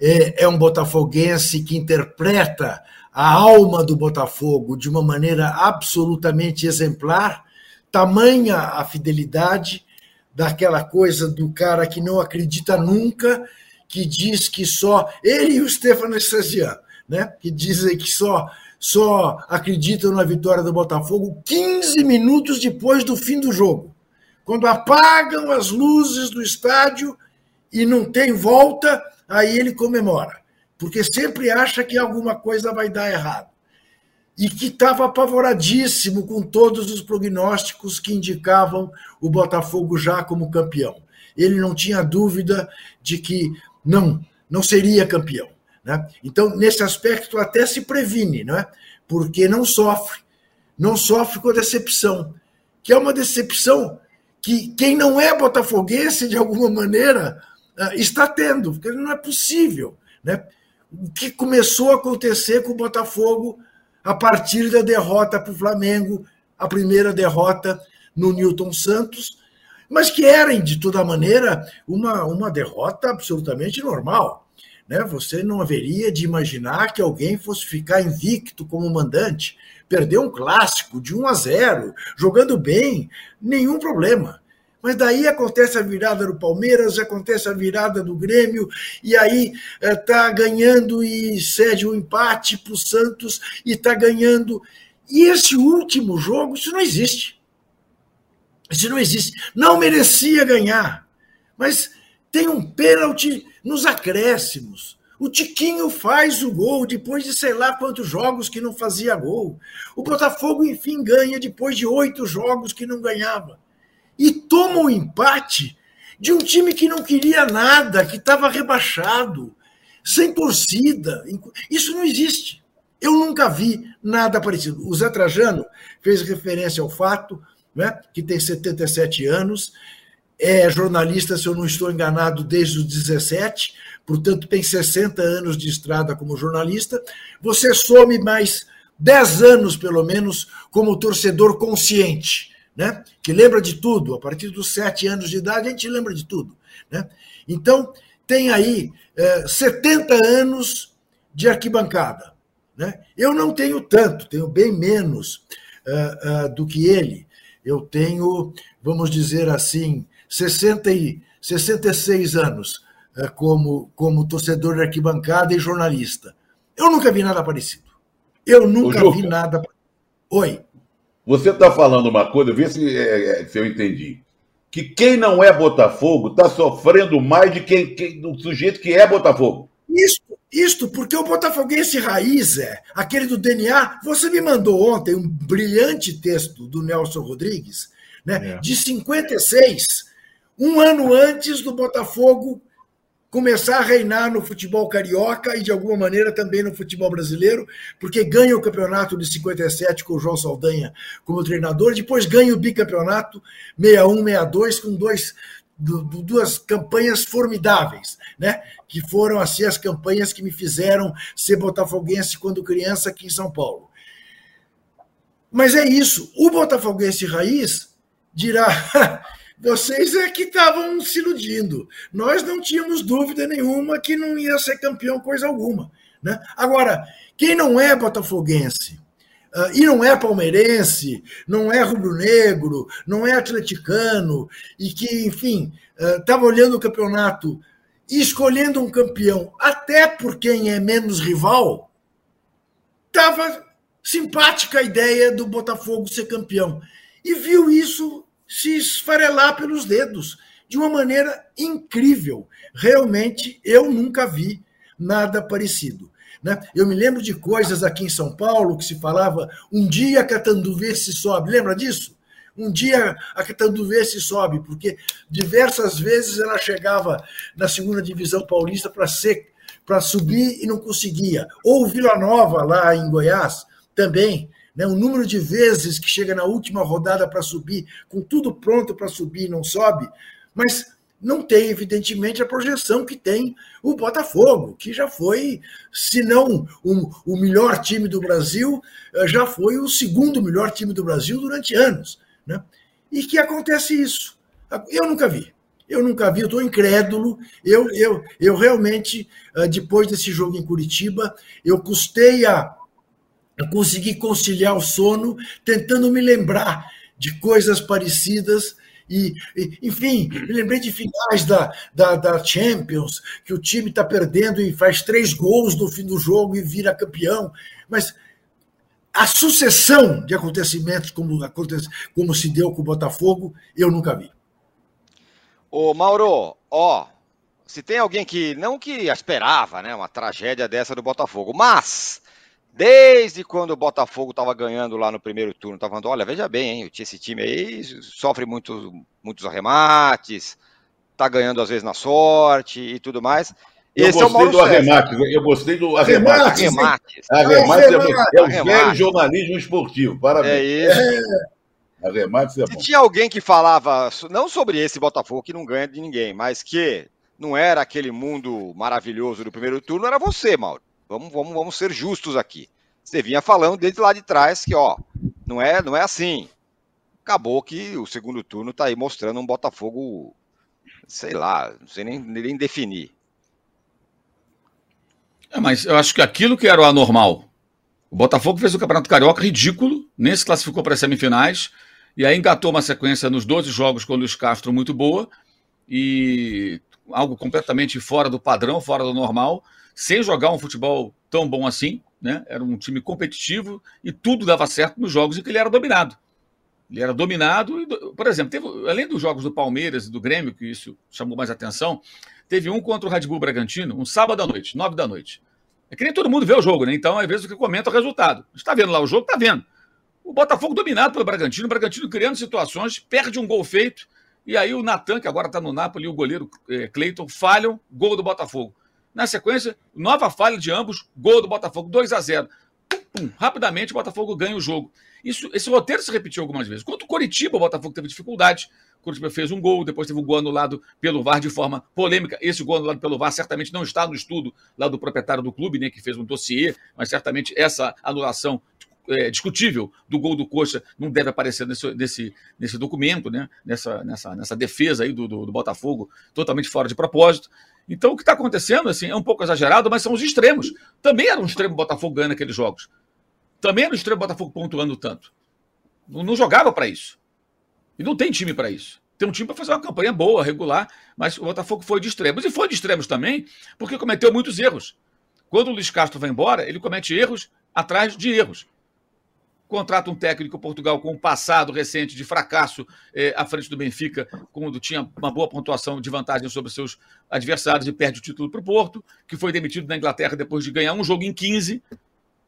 é, é um botafoguense que interpreta a alma do Botafogo de uma maneira absolutamente exemplar, tamanha a fidelidade daquela coisa do cara que não acredita nunca, que diz que só ele e o Stefano Estazian, né? Que dizem que só só acreditam na vitória do Botafogo 15 minutos depois do fim do jogo. Quando apagam as luzes do estádio e não tem volta, aí ele comemora porque sempre acha que alguma coisa vai dar errado. E que estava apavoradíssimo com todos os prognósticos que indicavam o Botafogo já como campeão. Ele não tinha dúvida de que não, não seria campeão. Né? Então, nesse aspecto, até se previne, não é? porque não sofre, não sofre com a decepção, que é uma decepção que quem não é botafoguense, de alguma maneira, ah, está tendo, porque não é possível. Né? o que começou a acontecer com o Botafogo a partir da derrota para o Flamengo, a primeira derrota no Newton Santos, mas que era, de toda maneira, uma, uma derrota absolutamente normal. Né? Você não haveria de imaginar que alguém fosse ficar invicto como mandante, perder um clássico de 1 a 0, jogando bem, nenhum problema. Mas daí acontece a virada do Palmeiras, acontece a virada do Grêmio, e aí está eh, ganhando e cede um empate para o Santos e está ganhando. E esse último jogo, isso não existe. Isso não existe. Não merecia ganhar. Mas tem um pênalti nos acréscimos. O Tiquinho faz o gol depois de sei lá quantos jogos que não fazia gol. O Botafogo, enfim, ganha depois de oito jogos que não ganhava e toma um empate de um time que não queria nada, que estava rebaixado, sem torcida. Isso não existe. Eu nunca vi nada parecido. O Zé Trajano fez referência ao fato né, que tem 77 anos, é jornalista, se eu não estou enganado, desde os 17, portanto tem 60 anos de estrada como jornalista. Você some mais 10 anos, pelo menos, como torcedor consciente, né? que lembra de tudo. A partir dos 7 anos de idade, a gente lembra de tudo. Né? Então, tem aí é, 70 anos de arquibancada. Né? Eu não tenho tanto, tenho bem menos uh, uh, do que ele. Eu tenho, vamos dizer assim, 60 e, 66 anos uh, como, como torcedor de arquibancada e jornalista. Eu nunca vi nada parecido. Eu nunca vi nada. Oi. Você está falando uma coisa, vê se, é, é, se eu entendi. Que quem não é Botafogo está sofrendo mais de quem, quem, do sujeito que é Botafogo. Isso isto porque o botafoguense raiz é aquele do DNA. Você me mandou ontem um brilhante texto do Nelson Rodrigues, né, é. de 56, um ano antes do Botafogo começar a reinar no futebol carioca e de alguma maneira também no futebol brasileiro, porque ganha o campeonato de 57 com o João Saldanha como treinador, depois ganha o bicampeonato 61, 62 com dois duas campanhas formidáveis, né? Que foram assim as campanhas que me fizeram ser botafoguense quando criança aqui em São Paulo. Mas é isso. O botafoguense raiz dirá: *laughs* vocês é que estavam se iludindo. Nós não tínhamos dúvida nenhuma que não ia ser campeão coisa alguma, né? Agora, quem não é botafoguense Uh, e não é palmeirense, não é rubro-negro, não é atleticano, e que, enfim, estava uh, olhando o campeonato e escolhendo um campeão até por quem é menos rival, estava simpática a ideia do Botafogo ser campeão. E viu isso se esfarelar pelos dedos de uma maneira incrível. Realmente, eu nunca vi nada parecido. Né? Eu me lembro de coisas aqui em São Paulo que se falava um dia a Catanduva se sobe. Lembra disso? Um dia a Catanduva se sobe, porque diversas vezes ela chegava na segunda divisão paulista para ser para subir e não conseguia. Ou Vila Nova, lá em Goiás, também. Né? O número de vezes que chega na última rodada para subir, com tudo pronto para subir e não sobe. Mas não tem, evidentemente, a projeção que tem o Botafogo, que já foi, se não o, o melhor time do Brasil, eh, já foi o segundo melhor time do Brasil durante anos. Né? E que acontece isso. Eu nunca vi. Eu nunca vi, eu estou incrédulo. Eu, eu, eu realmente, eh, depois desse jogo em Curitiba, eu custei a conseguir conciliar o sono, tentando me lembrar de coisas parecidas e, e, enfim, me lembrei de finais da, da, da Champions, que o time está perdendo e faz três gols no fim do jogo e vira campeão. Mas a sucessão de acontecimentos como, como se deu com o Botafogo, eu nunca vi. Ô, Mauro, ó, se tem alguém que não que esperava, né, uma tragédia dessa do Botafogo, mas Desde quando o Botafogo estava ganhando lá no primeiro turno, estava falando, olha, veja bem, hein, esse time aí sofre muito, muitos arremates, está ganhando às vezes na sorte e tudo mais. Eu esse gostei é do arremate, eu gostei do arremate. Arremate, arremate, arremate é, é, o velho jornalismo esportivo, parabéns. É isso. É. Arremate é bom. tinha alguém que falava, não sobre esse Botafogo que não ganha de ninguém, mas que não era aquele mundo maravilhoso do primeiro turno, era você, Mauro. Vamos, vamos, vamos ser justos aqui. Você vinha falando desde lá de trás que, ó, não é, não é assim. Acabou que o segundo turno tá aí mostrando um Botafogo, sei lá, não sei nem, nem definir. É, mas eu acho que aquilo que era o anormal. O Botafogo fez o Campeonato Carioca ridículo, nem se classificou para as semifinais, e aí engatou uma sequência nos 12 jogos com o Luiz Castro muito boa, e algo completamente fora do padrão, fora do normal sem jogar um futebol tão bom assim, né? Era um time competitivo e tudo dava certo nos jogos em que ele era dominado. Ele era dominado, e, por exemplo, teve, além dos jogos do Palmeiras e do Grêmio, que isso chamou mais atenção, teve um contra o Red Bull Bragantino, um sábado à noite, nove da noite. É que nem todo mundo vê o jogo, né? Então, às vezes, o que comenta é o resultado. Está vendo lá o jogo, está vendo. O Botafogo dominado pelo Bragantino, o Bragantino criando situações, perde um gol feito, e aí o Natan, que agora está no Napoli, e o goleiro é, Cleiton, falham, gol do Botafogo. Na sequência, nova falha de ambos, gol do Botafogo, 2 a 0 O Pum, rapidamente o Botafogo ganha o jogo. Isso, esse roteiro se repetiu algumas vezes. Quanto o Coritiba, o Botafogo teve dificuldade. O Coritiba fez um gol, depois teve um gol anulado pelo VAR de forma polêmica. Esse gol anulado pelo VAR certamente não está no estudo lá do proprietário do clube, né, que fez um dossiê, mas certamente essa anulação é, discutível do gol do Coxa não deve aparecer nesse, nesse, nesse documento, né? nessa, nessa, nessa defesa aí do, do, do Botafogo, totalmente fora de propósito. Então, o que está acontecendo assim, é um pouco exagerado, mas são os extremos. Também era um extremo Botafogo ganhando aqueles jogos. Também era um extremo Botafogo pontuando tanto. Não, não jogava para isso. E não tem time para isso. Tem um time para fazer uma campanha boa, regular, mas o Botafogo foi de extremos. E foi de extremos também porque cometeu muitos erros. Quando o Luiz Castro vai embora, ele comete erros atrás de erros contrata um técnico Portugal com um passado recente de fracasso eh, à frente do Benfica, quando tinha uma boa pontuação de vantagem sobre seus adversários e perde o título para o Porto, que foi demitido na Inglaterra depois de ganhar um jogo em 15,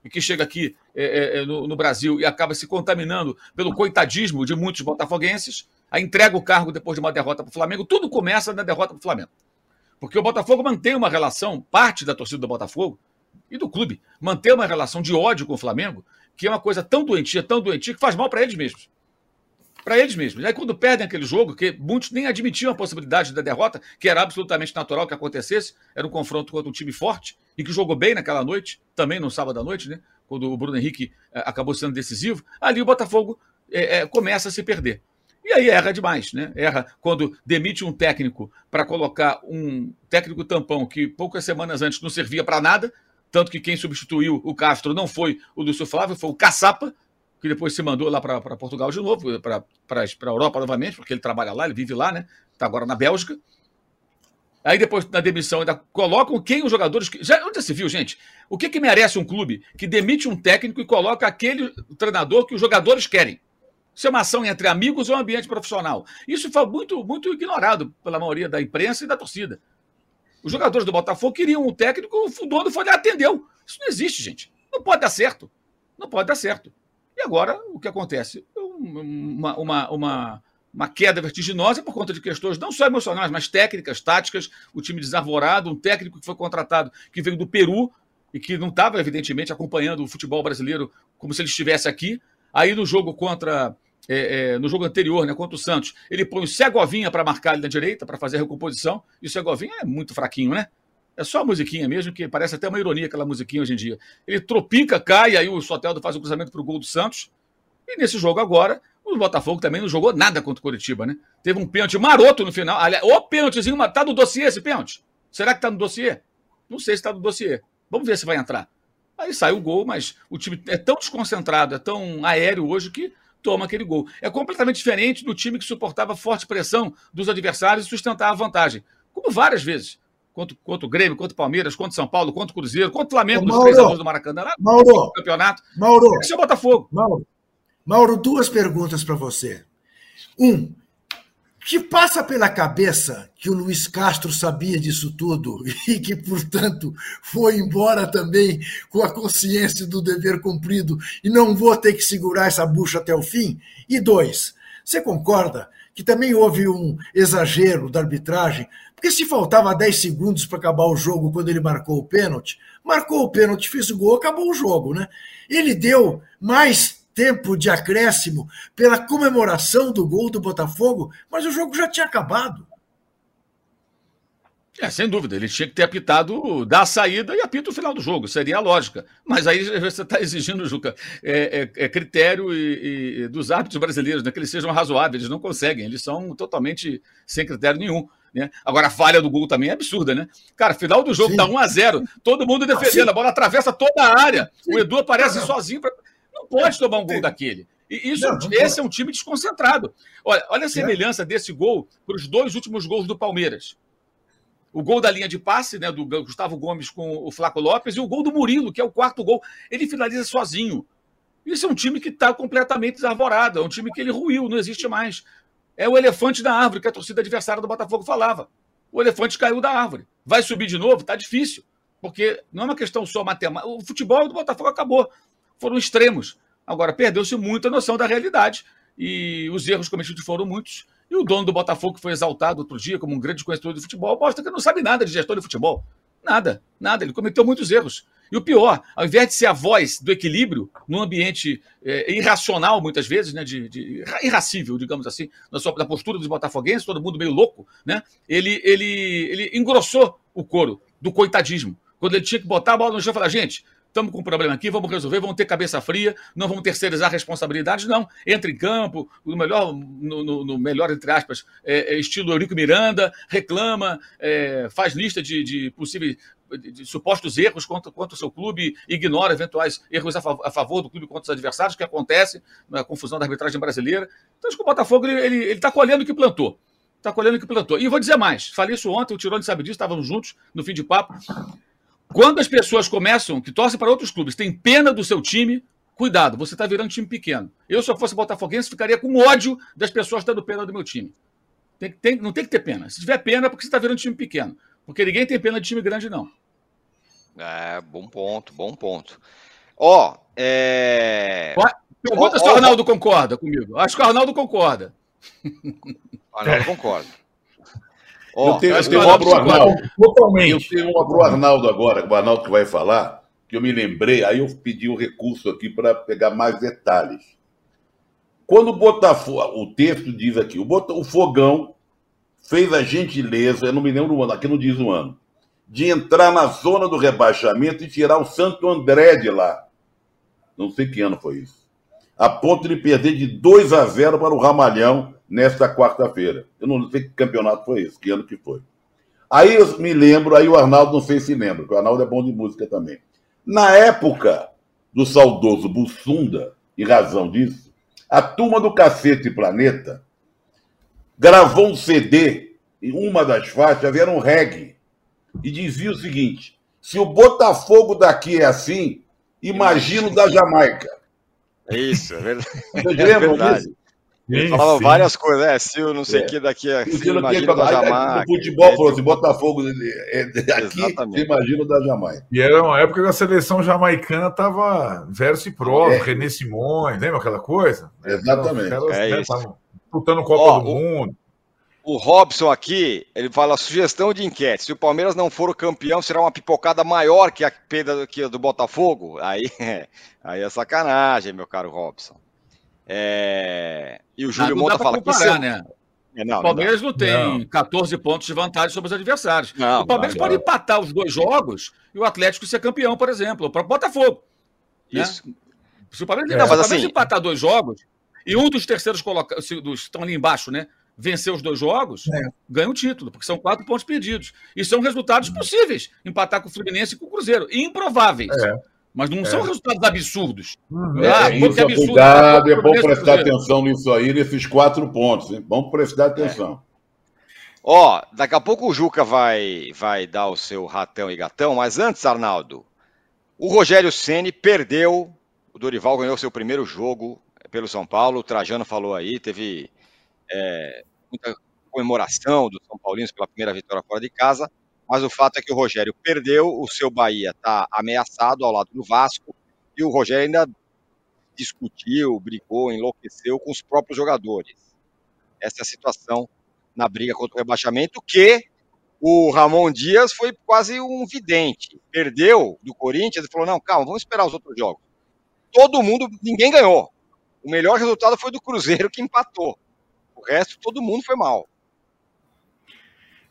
e que chega aqui eh, eh, no, no, Brasil e acaba se contaminando pelo coitadismo de muitos botafoguenses, a entrega o cargo depois de uma derrota para o Flamengo, tudo começa na derrota para o Flamengo. Porque o Botafogo mantém uma relação, parte da torcida do Botafogo e do clube, mantém uma relação de ódio com o Flamengo, que é uma coisa tão doentia, tão doentia, que faz mal para eles mesmos. Para eles mesmos. Aí quando perdem aquele jogo, que muitos nem admitiam a possibilidade da derrota, que era absolutamente natural que acontecesse, era um confronto contra um time forte e que jogou bem naquela noite, também no sábado à noite, né? Quando o Bruno Henrique eh, acabou sendo decisivo, ali o Botafogo é, é, começa a se perder. E aí erra demais, né? Erra quando demite um técnico para colocar um técnico tampão que poucas semanas antes não servia para nada, tanto que quem substituiu o Castro não foi o Lúcio Flávio, foi o Caçapa, que depois se mandou lá para Portugal de novo, para a Europa novamente, porque ele trabalha lá, ele vive lá, né? Está agora na Bélgica. Aí depois, na demissão, ainda colocam quem os jogadores. Já, onde se viu, gente? O que, que merece um clube que demite um técnico e coloca aquele treinador que os jogadores querem? Isso é uma ação entre amigos ou um ambiente profissional. Isso foi muito, muito ignorado pela maioria da imprensa e da torcida. Os jogadores do Botafogo queriam um técnico, o dono foi lá atendeu. Isso não existe, gente. Não pode dar certo. Não pode dar certo. E agora, o que acontece? Uma, uma, uma, uma queda vertiginosa por conta de questões não só emocionais, mas técnicas, táticas. O time desarvorado, um técnico que foi contratado, que veio do Peru e que não estava, evidentemente, acompanhando o futebol brasileiro como se ele estivesse aqui. Aí no jogo contra é, é, no jogo anterior, né, contra o Santos, ele põe o Segovinha para marcar ali na direita, para fazer a recomposição, e o Segovinha é muito fraquinho, né? É só a musiquinha mesmo, que parece até uma ironia aquela musiquinha hoje em dia. Ele tropica, cai, aí o Soteldo faz o cruzamento para o gol do Santos. E nesse jogo agora, o Botafogo também não jogou nada contra o Curitiba, né? Teve um pênalti maroto no final. Aliás, o pênaltizinho, tá no dossiê esse pênalti? Será que tá no dossiê? Não sei se tá no dossiê. Vamos ver se vai entrar. Aí sai o gol, mas o time é tão desconcentrado, é tão aéreo hoje que toma aquele gol. É completamente diferente do time que suportava forte pressão dos adversários e sustentava a vantagem. Como várias vezes. Contra, contra o Grêmio, contra o Palmeiras, contra o São Paulo, contra o Cruzeiro, contra o Flamengo, nos três anos do Maracanã, lá Mauro, campeonato. Mauro, esse é o Botafogo. Mauro, Mauro duas perguntas para você. Um, te passa pela cabeça que o Luiz Castro sabia disso tudo *laughs* e que, portanto, foi embora também com a consciência do dever cumprido e não vou ter que segurar essa bucha até o fim? E dois, você concorda que também houve um exagero da arbitragem? Porque se faltava 10 segundos para acabar o jogo quando ele marcou o pênalti, marcou o pênalti, fez o gol, acabou o jogo, né? Ele deu mais tempo de acréscimo pela comemoração do gol do Botafogo, mas o jogo já tinha acabado. É, sem dúvida, ele tinha que ter apitado da saída e apita o final do jogo, seria a lógica. Mas aí *laughs* você está exigindo, Juca, é, é, é critério e, e dos árbitros brasileiros, né, que eles sejam razoáveis, eles não conseguem, eles são totalmente sem critério nenhum. Né? Agora, a falha do gol também é absurda, né? Cara, final do jogo Sim. tá 1 a 0 todo mundo defendendo, a bola atravessa toda a área, Sim. o Edu aparece sozinho para pode tomar um gol daquele. E isso, não, não esse é um time desconcentrado. Olha, olha a semelhança é. desse gol para os dois últimos gols do Palmeiras. O gol da linha de passe, né, do Gustavo Gomes com o Flaco Lopes, e o gol do Murilo, que é o quarto gol. Ele finaliza sozinho. Isso é um time que está completamente desarvorado, é um time que ele ruiu, não existe mais. É o elefante da árvore que a torcida adversária do Botafogo falava. O elefante caiu da árvore. Vai subir de novo? Está difícil. Porque não é uma questão só matemática. O futebol do Botafogo acabou foram extremos. Agora, perdeu-se muito a noção da realidade e os erros cometidos foram muitos. E o dono do Botafogo, que foi exaltado outro dia como um grande conhecedor de futebol, mostra que não sabe nada de gestão de futebol. Nada, nada. Ele cometeu muitos erros. E o pior, ao invés de ser a voz do equilíbrio, num ambiente é, irracional, muitas vezes, né, de, de, irracível, digamos assim, na, sua, na postura dos botafoguenses, todo mundo meio louco, né, ele, ele, ele engrossou o coro do coitadismo. Quando ele tinha que botar a bola no chão e falar, gente, estamos com um problema aqui, vamos resolver, vamos ter cabeça fria, não vamos terceirizar responsabilidades, não. Entra em campo, no melhor, no, no, no melhor entre aspas, é, é estilo Eurico Miranda, reclama, é, faz lista de, de possíveis de, de supostos erros contra, contra o seu clube, ignora eventuais erros a, favor, a favor do clube contra os adversários, que acontece na confusão da arbitragem brasileira. Então, acho que o Botafogo ele está colhendo o que plantou. Está colhendo o que plantou. E vou dizer mais: falei isso ontem, o Tirone sabe disso, estávamos juntos no fim de papo. Quando as pessoas começam, que torcem para outros clubes, têm pena do seu time, cuidado, você está virando time pequeno. Eu, se eu fosse botafoguense, ficaria com ódio das pessoas tendo pena do meu time. Tem, tem, não tem que ter pena. Se tiver pena, é porque você está virando time pequeno. Porque ninguém tem pena de time grande, não. É, bom ponto, bom ponto. Ó, é... Pergunta se o Arnaldo concorda comigo. Acho que o Arnaldo concorda. Arnaldo concorda. Eu tenho, eu tenho uma pro Arnaldo. Totalmente. Eu tenho uma pro Arnaldo agora, o Arnaldo que vai falar, que eu me lembrei, aí eu pedi um recurso aqui para pegar mais detalhes. Quando o Botafogo, o texto diz aqui, o, Bota, o Fogão fez a gentileza, eu não me lembro o ano, aqui não diz o ano, de entrar na zona do rebaixamento e tirar o Santo André de lá. Não sei que ano foi isso. A ponto de perder de 2 a 0 para o Ramalhão nesta quarta-feira. Eu não sei que campeonato foi esse, que ano que foi. Aí eu me lembro, aí o Arnaldo não sei se lembra, porque o Arnaldo é bom de música também. Na época do saudoso Bussunda, e razão disso, a turma do Cacete Planeta gravou um CD, e uma das faixas era um reggae, e dizia o seguinte: se o Botafogo daqui é assim, imagina o da Jamaica. É isso, é verdade. Vocês lembram é verdade. disso? Ele falava sim. várias coisas, né? Se o não sei o é. que daqui é. Se imagina da Jamaica. O futebol é, falou assim: Botafogo é, aqui, você imagina da Jamaica. E era uma época que a seleção jamaicana estava verso e prova, é. René Simões, lembra aquela coisa? Exatamente. Então, caras, é né, isso. Disputando Copa Ó, do Mundo. O Robson aqui, ele fala sugestão de enquete. Se o Palmeiras não for o campeão, será uma pipocada maior que a perda do, do Botafogo? Aí, *laughs* aí é sacanagem, meu caro Robson. É... E o Júlio Monta fala comparar, que. Né? É, não, o Palmeiras não, não tem não. 14 pontos de vantagem sobre os adversários. Não, o Palmeiras pode empatar os dois jogos e o Atlético ser campeão, por exemplo, para o Botafogo. Né? Isso. Né? Se o Palmeiras, é. não, o Palmeiras assim... empatar dois jogos e um dos terceiros colocados, dos estão ali embaixo, né? vencer os dois jogos, é. ganha o título, porque são quatro pontos perdidos. E são resultados possíveis, empatar com o Fluminense e com o Cruzeiro. Improváveis. É. Mas não é. são resultados absurdos. Uhum. Ah, é, isso, absurdo, cuidado, é bom prestar atenção nisso aí, nesses quatro pontos. Hein? Vamos prestar atenção. Ó, daqui a pouco o Juca vai, vai dar o seu ratão e gatão, mas antes, Arnaldo, o Rogério Ceni perdeu, o Dorival ganhou seu primeiro jogo pelo São Paulo, o Trajano falou aí, teve é, muita comemoração dos São Paulinos pela primeira vitória fora de casa, mas o fato é que o Rogério perdeu, o seu Bahia está ameaçado ao lado do Vasco, e o Rogério ainda discutiu, brigou, enlouqueceu com os próprios jogadores. Essa é a situação na briga contra o rebaixamento, que o Ramon Dias foi quase um vidente. Perdeu do Corinthians e falou: não, calma, vamos esperar os outros jogos. Todo mundo, ninguém ganhou. O melhor resultado foi do Cruzeiro, que empatou. O resto, todo mundo foi mal.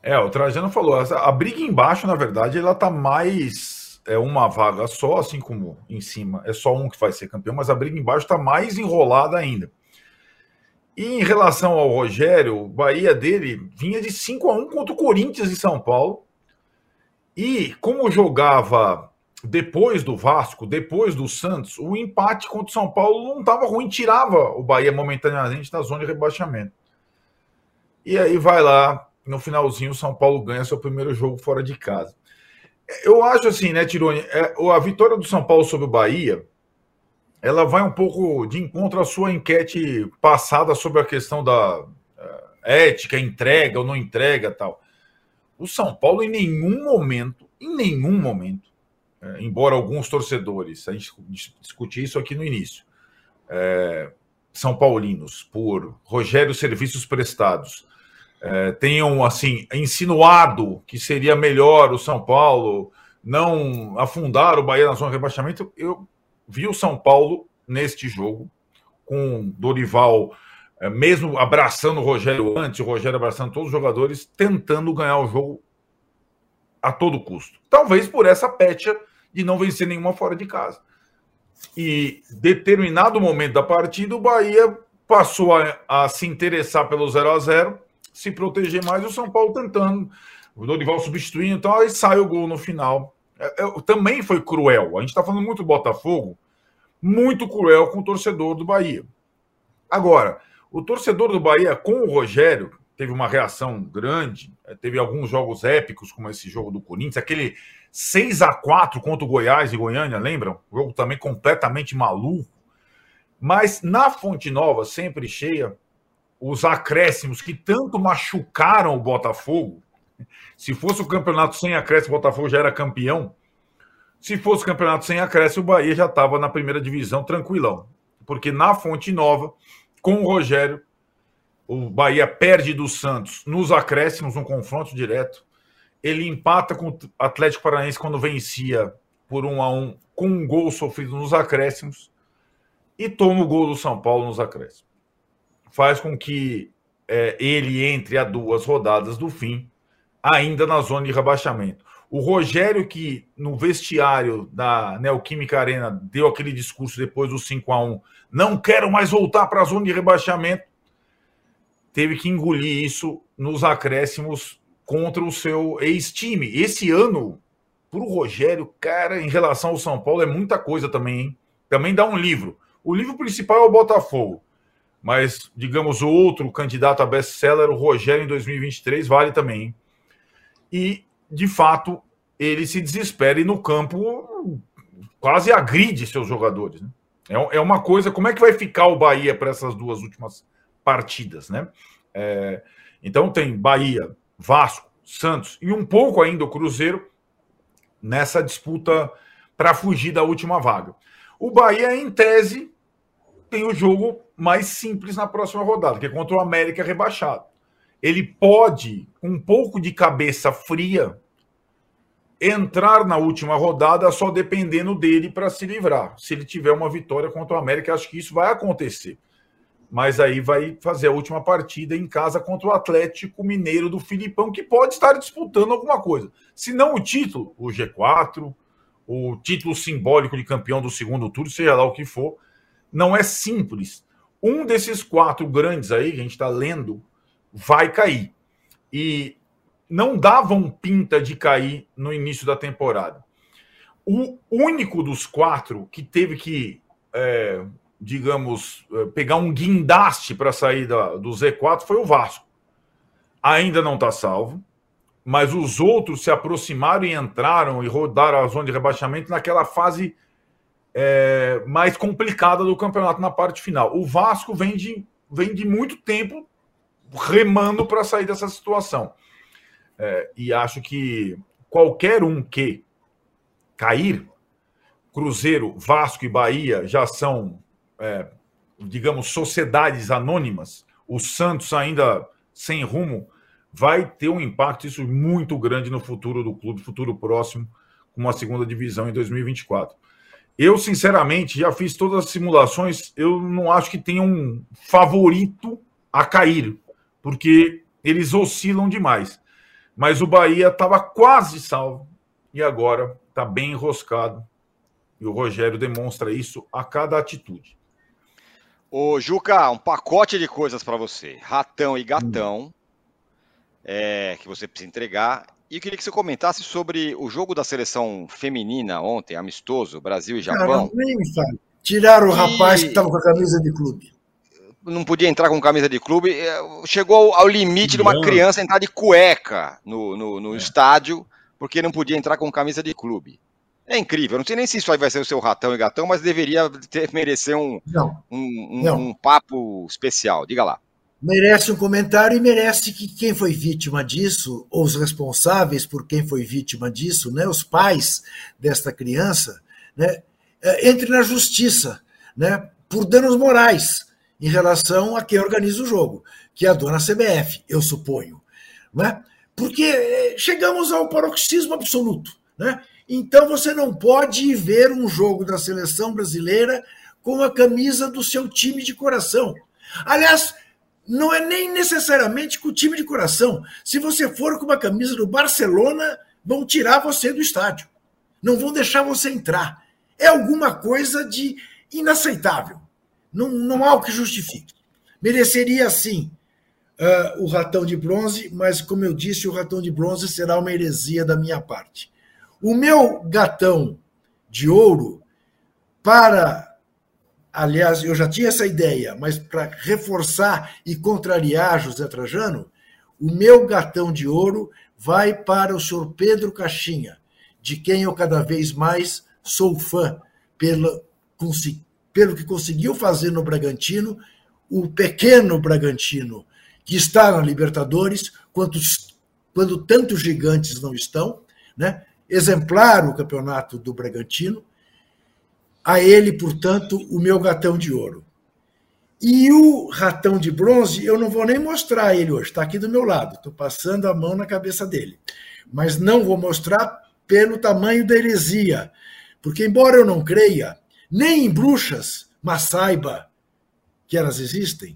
É, o Trajano falou, a briga embaixo, na verdade, ela tá mais é uma vaga só, assim como em cima é só um que vai ser campeão, mas a briga embaixo tá mais enrolada ainda. E em relação ao Rogério, o Bahia dele vinha de 5 a 1 contra o Corinthians em São Paulo. E como jogava depois do Vasco, depois do Santos, o empate contra o São Paulo não estava ruim, tirava o Bahia momentaneamente da zona de rebaixamento. E aí vai lá, no finalzinho, o São Paulo ganha seu primeiro jogo fora de casa. Eu acho assim, né, Tirone? É, a vitória do São Paulo sobre o Bahia, ela vai um pouco de encontro à sua enquete passada sobre a questão da é, ética, entrega ou não entrega tal. O São Paulo, em nenhum momento, em nenhum momento, é, embora alguns torcedores, a gente discutiu isso aqui no início, é, são paulinos, por Rogério Serviços Prestados, é, tenham assim insinuado que seria melhor o São Paulo não afundar o Bahia na zona de rebaixamento. Eu vi o São Paulo neste jogo, com Dorival, é, mesmo abraçando o Rogério antes, o Rogério abraçando todos os jogadores, tentando ganhar o jogo a todo custo. Talvez por essa pecha de não vencer nenhuma fora de casa. E determinado momento da partida, o Bahia passou a, a se interessar pelo 0 a 0 se proteger mais, o São Paulo tentando, o Dorival substituindo, então aí sai o gol no final. É, é, também foi cruel. A gente está falando muito do Botafogo, muito cruel com o torcedor do Bahia. Agora, o torcedor do Bahia com o Rogério teve uma reação grande, é, teve alguns jogos épicos, como esse jogo do Corinthians, aquele 6 a 4 contra o Goiás e Goiânia, lembram? O jogo também completamente maluco. Mas na Fonte Nova, sempre cheia, os acréscimos que tanto machucaram o Botafogo. Se fosse o campeonato sem acréscimo, o Botafogo já era campeão. Se fosse o campeonato sem acréscimo, o Bahia já estava na primeira divisão tranquilão. Porque na Fonte Nova, com o Rogério, o Bahia perde do Santos nos acréscimos, um confronto direto. Ele empata com o Atlético Paranaense quando vencia por um a um, com um gol sofrido nos acréscimos e toma o gol do São Paulo nos acréscimos. Faz com que é, ele entre a duas rodadas do fim, ainda na zona de rebaixamento. O Rogério, que no vestiário da Neoquímica Arena deu aquele discurso depois do 5 a 1 não quero mais voltar para a zona de rebaixamento, teve que engolir isso nos acréscimos contra o seu ex-time. Esse ano, para o Rogério, cara, em relação ao São Paulo, é muita coisa também, hein? Também dá um livro. O livro principal é o Botafogo. Mas, digamos, o outro candidato a best-seller, o Rogério, em 2023, vale também. E, de fato, ele se desespera e no campo quase agride seus jogadores. Né? É, é uma coisa. Como é que vai ficar o Bahia para essas duas últimas partidas? Né? É, então, tem Bahia, Vasco, Santos e um pouco ainda o Cruzeiro nessa disputa para fugir da última vaga. O Bahia, em tese, tem o jogo mais simples na próxima rodada, que é contra o América rebaixado. Ele pode, com um pouco de cabeça fria, entrar na última rodada só dependendo dele para se livrar. Se ele tiver uma vitória contra o América, acho que isso vai acontecer. Mas aí vai fazer a última partida em casa contra o Atlético Mineiro do Filipão, que pode estar disputando alguma coisa. Se não o título, o G4, o título simbólico de campeão do segundo turno, seja lá o que for, não é simples. Um desses quatro grandes aí, que a gente está lendo, vai cair. E não davam pinta de cair no início da temporada. O único dos quatro que teve que, é, digamos, é, pegar um guindaste para sair da, do Z4 foi o Vasco. Ainda não está salvo mas os outros se aproximaram e entraram e rodaram a zona de rebaixamento naquela fase é, mais complicada do campeonato na parte final. O Vasco vem de, vem de muito tempo remando para sair dessa situação. É, e acho que qualquer um que cair, Cruzeiro, Vasco e Bahia já são, é, digamos, sociedades anônimas. O Santos ainda sem rumo vai ter um impacto isso muito grande no futuro do clube, futuro próximo, com uma segunda divisão em 2024. Eu, sinceramente, já fiz todas as simulações, eu não acho que tenha um favorito a cair, porque eles oscilam demais. Mas o Bahia estava quase salvo e agora está bem enroscado. E o Rogério demonstra isso a cada atitude. Ô, Juca, um pacote de coisas para você. Ratão e gatão é, que você precisa entregar. E eu queria que você comentasse sobre o jogo da seleção feminina ontem, amistoso, Brasil e Japão. Cara, nem. Tiraram o rapaz que estava com a camisa de clube. Não podia entrar com camisa de clube. É, chegou ao limite de uma criança entrar de cueca no, no, no é. estádio, porque não podia entrar com camisa de clube. É incrível. Não sei nem se isso aí vai ser o seu ratão e gatão, mas deveria ter, merecer um, não, um, um, um papo especial. Diga lá merece um comentário e merece que quem foi vítima disso, ou os responsáveis por quem foi vítima disso, né, os pais desta criança, né, é, entre na justiça né, por danos morais em relação a quem organiza o jogo, que é a dona CBF, eu suponho. Né? Porque é, chegamos ao paroxismo absoluto. Né? Então você não pode ver um jogo da seleção brasileira com a camisa do seu time de coração. Aliás, não é nem necessariamente com o time de coração. Se você for com uma camisa do Barcelona, vão tirar você do estádio. Não vão deixar você entrar. É alguma coisa de inaceitável. Não, não há o que justifique. Mereceria, sim, uh, o ratão de bronze, mas, como eu disse, o ratão de bronze será uma heresia da minha parte. O meu gatão de ouro, para aliás, eu já tinha essa ideia, mas para reforçar e contrariar José Trajano, o meu gatão de ouro vai para o senhor Pedro Caixinha, de quem eu cada vez mais sou fã, pelo, pelo que conseguiu fazer no Bragantino, o pequeno Bragantino, que está na Libertadores, quantos, quando tantos gigantes não estão, né? exemplar o campeonato do Bragantino, a ele, portanto, o meu gatão de ouro. E o ratão de bronze, eu não vou nem mostrar ele hoje, está aqui do meu lado, estou passando a mão na cabeça dele. Mas não vou mostrar pelo tamanho da heresia, porque, embora eu não creia, nem em bruxas, mas saiba que elas existem,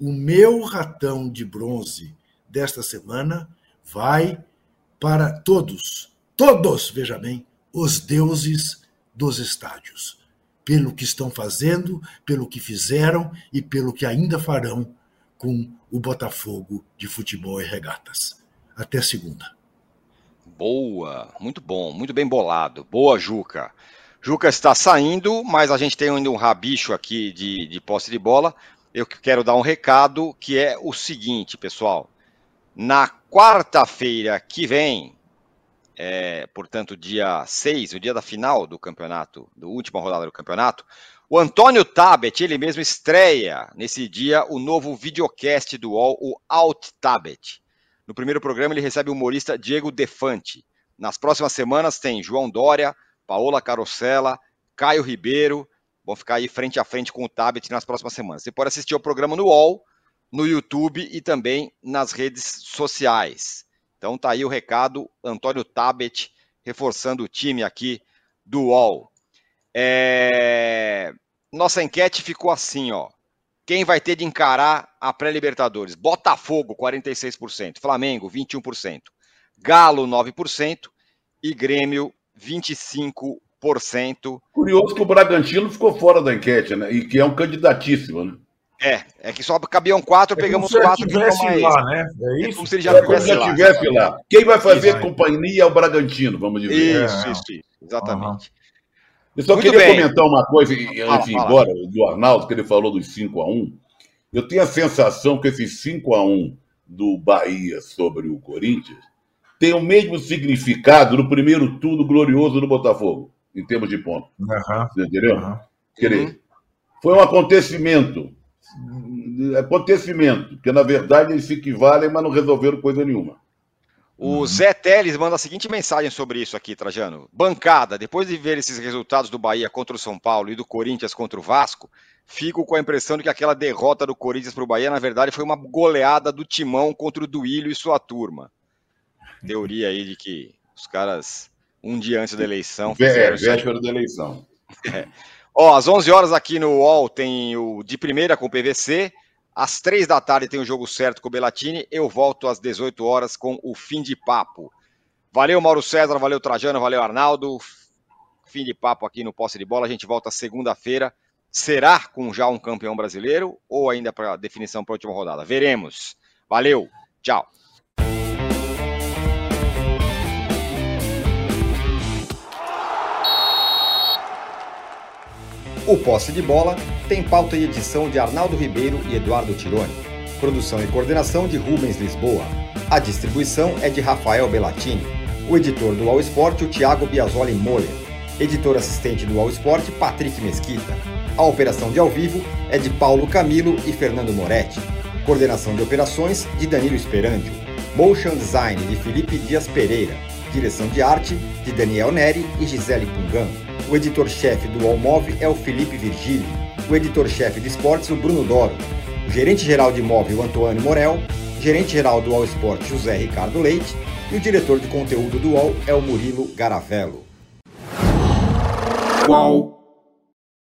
o meu ratão de bronze desta semana vai para todos, todos, veja bem, os deuses dos estádios, pelo que estão fazendo, pelo que fizeram e pelo que ainda farão com o Botafogo de futebol e regatas. Até segunda. Boa, muito bom, muito bem bolado. Boa, Juca. Juca está saindo, mas a gente tem ainda um rabicho aqui de, de posse de bola. Eu quero dar um recado que é o seguinte, pessoal. Na quarta-feira que vem, é, portanto, dia 6, o dia da final do campeonato, do última rodada do campeonato, o Antônio Tabet, ele mesmo estreia nesse dia o novo videocast do UOL, o Alt Tabet. No primeiro programa, ele recebe o humorista Diego Defante. Nas próximas semanas tem João Dória, Paola Carosella, Caio Ribeiro. Vão ficar aí frente a frente com o Tabet nas próximas semanas. Você pode assistir o programa no UOL, no YouTube e também nas redes sociais. Então tá aí o recado, Antônio Tabet reforçando o time aqui do UOL. É... Nossa enquete ficou assim, ó. Quem vai ter de encarar a pré-Libertadores? Botafogo, 46%. Flamengo, 21%. Galo, 9%. E Grêmio, 25%. Curioso que o Bragantino ficou fora da enquete, né? E que é um candidatíssimo, né? É, é que só cabiam quatro, é pegamos quatro. Se tivesse lá, né? É, é isso? É como se ele já, é tivesse, já tivesse lá. lá. Quem vai fazer isso, companhia é o Bragantino, vamos dizer. Isso, é. isso, isso, exatamente. Uhum. Eu só Muito queria bem. comentar uma coisa, ir embora, do Arnaldo, que ele falou dos 5 a 1 Eu tenho a sensação que esse 5 a 1 do Bahia sobre o Corinthians tem o mesmo significado no primeiro turno glorioso do Botafogo, em termos de ponto. Uhum. Você entendeu? Uhum. Quer dizer, foi um acontecimento acontecimento, porque na verdade eles se equivalem, mas não resolveram coisa nenhuma. O uhum. Zé Teles manda a seguinte mensagem sobre isso aqui, Trajano. Bancada, depois de ver esses resultados do Bahia contra o São Paulo e do Corinthians contra o Vasco, fico com a impressão de que aquela derrota do Corinthians para o Bahia, na verdade, foi uma goleada do Timão contra o Duílio e sua turma. Teoria aí de que os caras, um dia antes da eleição. É, véspera da eleição. É. Ó, às 11 horas aqui no UOL tem o de primeira com o PVC. Às 3 da tarde tem o jogo certo com o Belatini. Eu volto às 18 horas com o fim de papo. Valeu, Mauro César, valeu, Trajano, valeu, Arnaldo. Fim de papo aqui no Posse de Bola. A gente volta segunda-feira. Será com já um campeão brasileiro ou ainda para definição para a última rodada? Veremos. Valeu, tchau. O Posse de Bola tem pauta e edição de Arnaldo Ribeiro e Eduardo Tironi. Produção e coordenação de Rubens Lisboa. A distribuição é de Rafael Bellatini. O editor do All Sport, o Thiago Biasoli Moller. Editor assistente do All Sport, Patrick Mesquita. A operação de ao vivo é de Paulo Camilo e Fernando Moretti. Coordenação de operações de Danilo Esperandio. Motion Design de Felipe Dias Pereira. Direção de arte de Daniel Neri e Gisele Pungan. O editor-chefe do Allmove é o Felipe Virgílio. O editor-chefe de esportes, o Bruno Doro. O gerente-geral de imóvel, Antônio Morel. Gerente-geral do All Sport, José Ricardo Leite. E o diretor de conteúdo do UOL é o Murilo Garavello. UOL.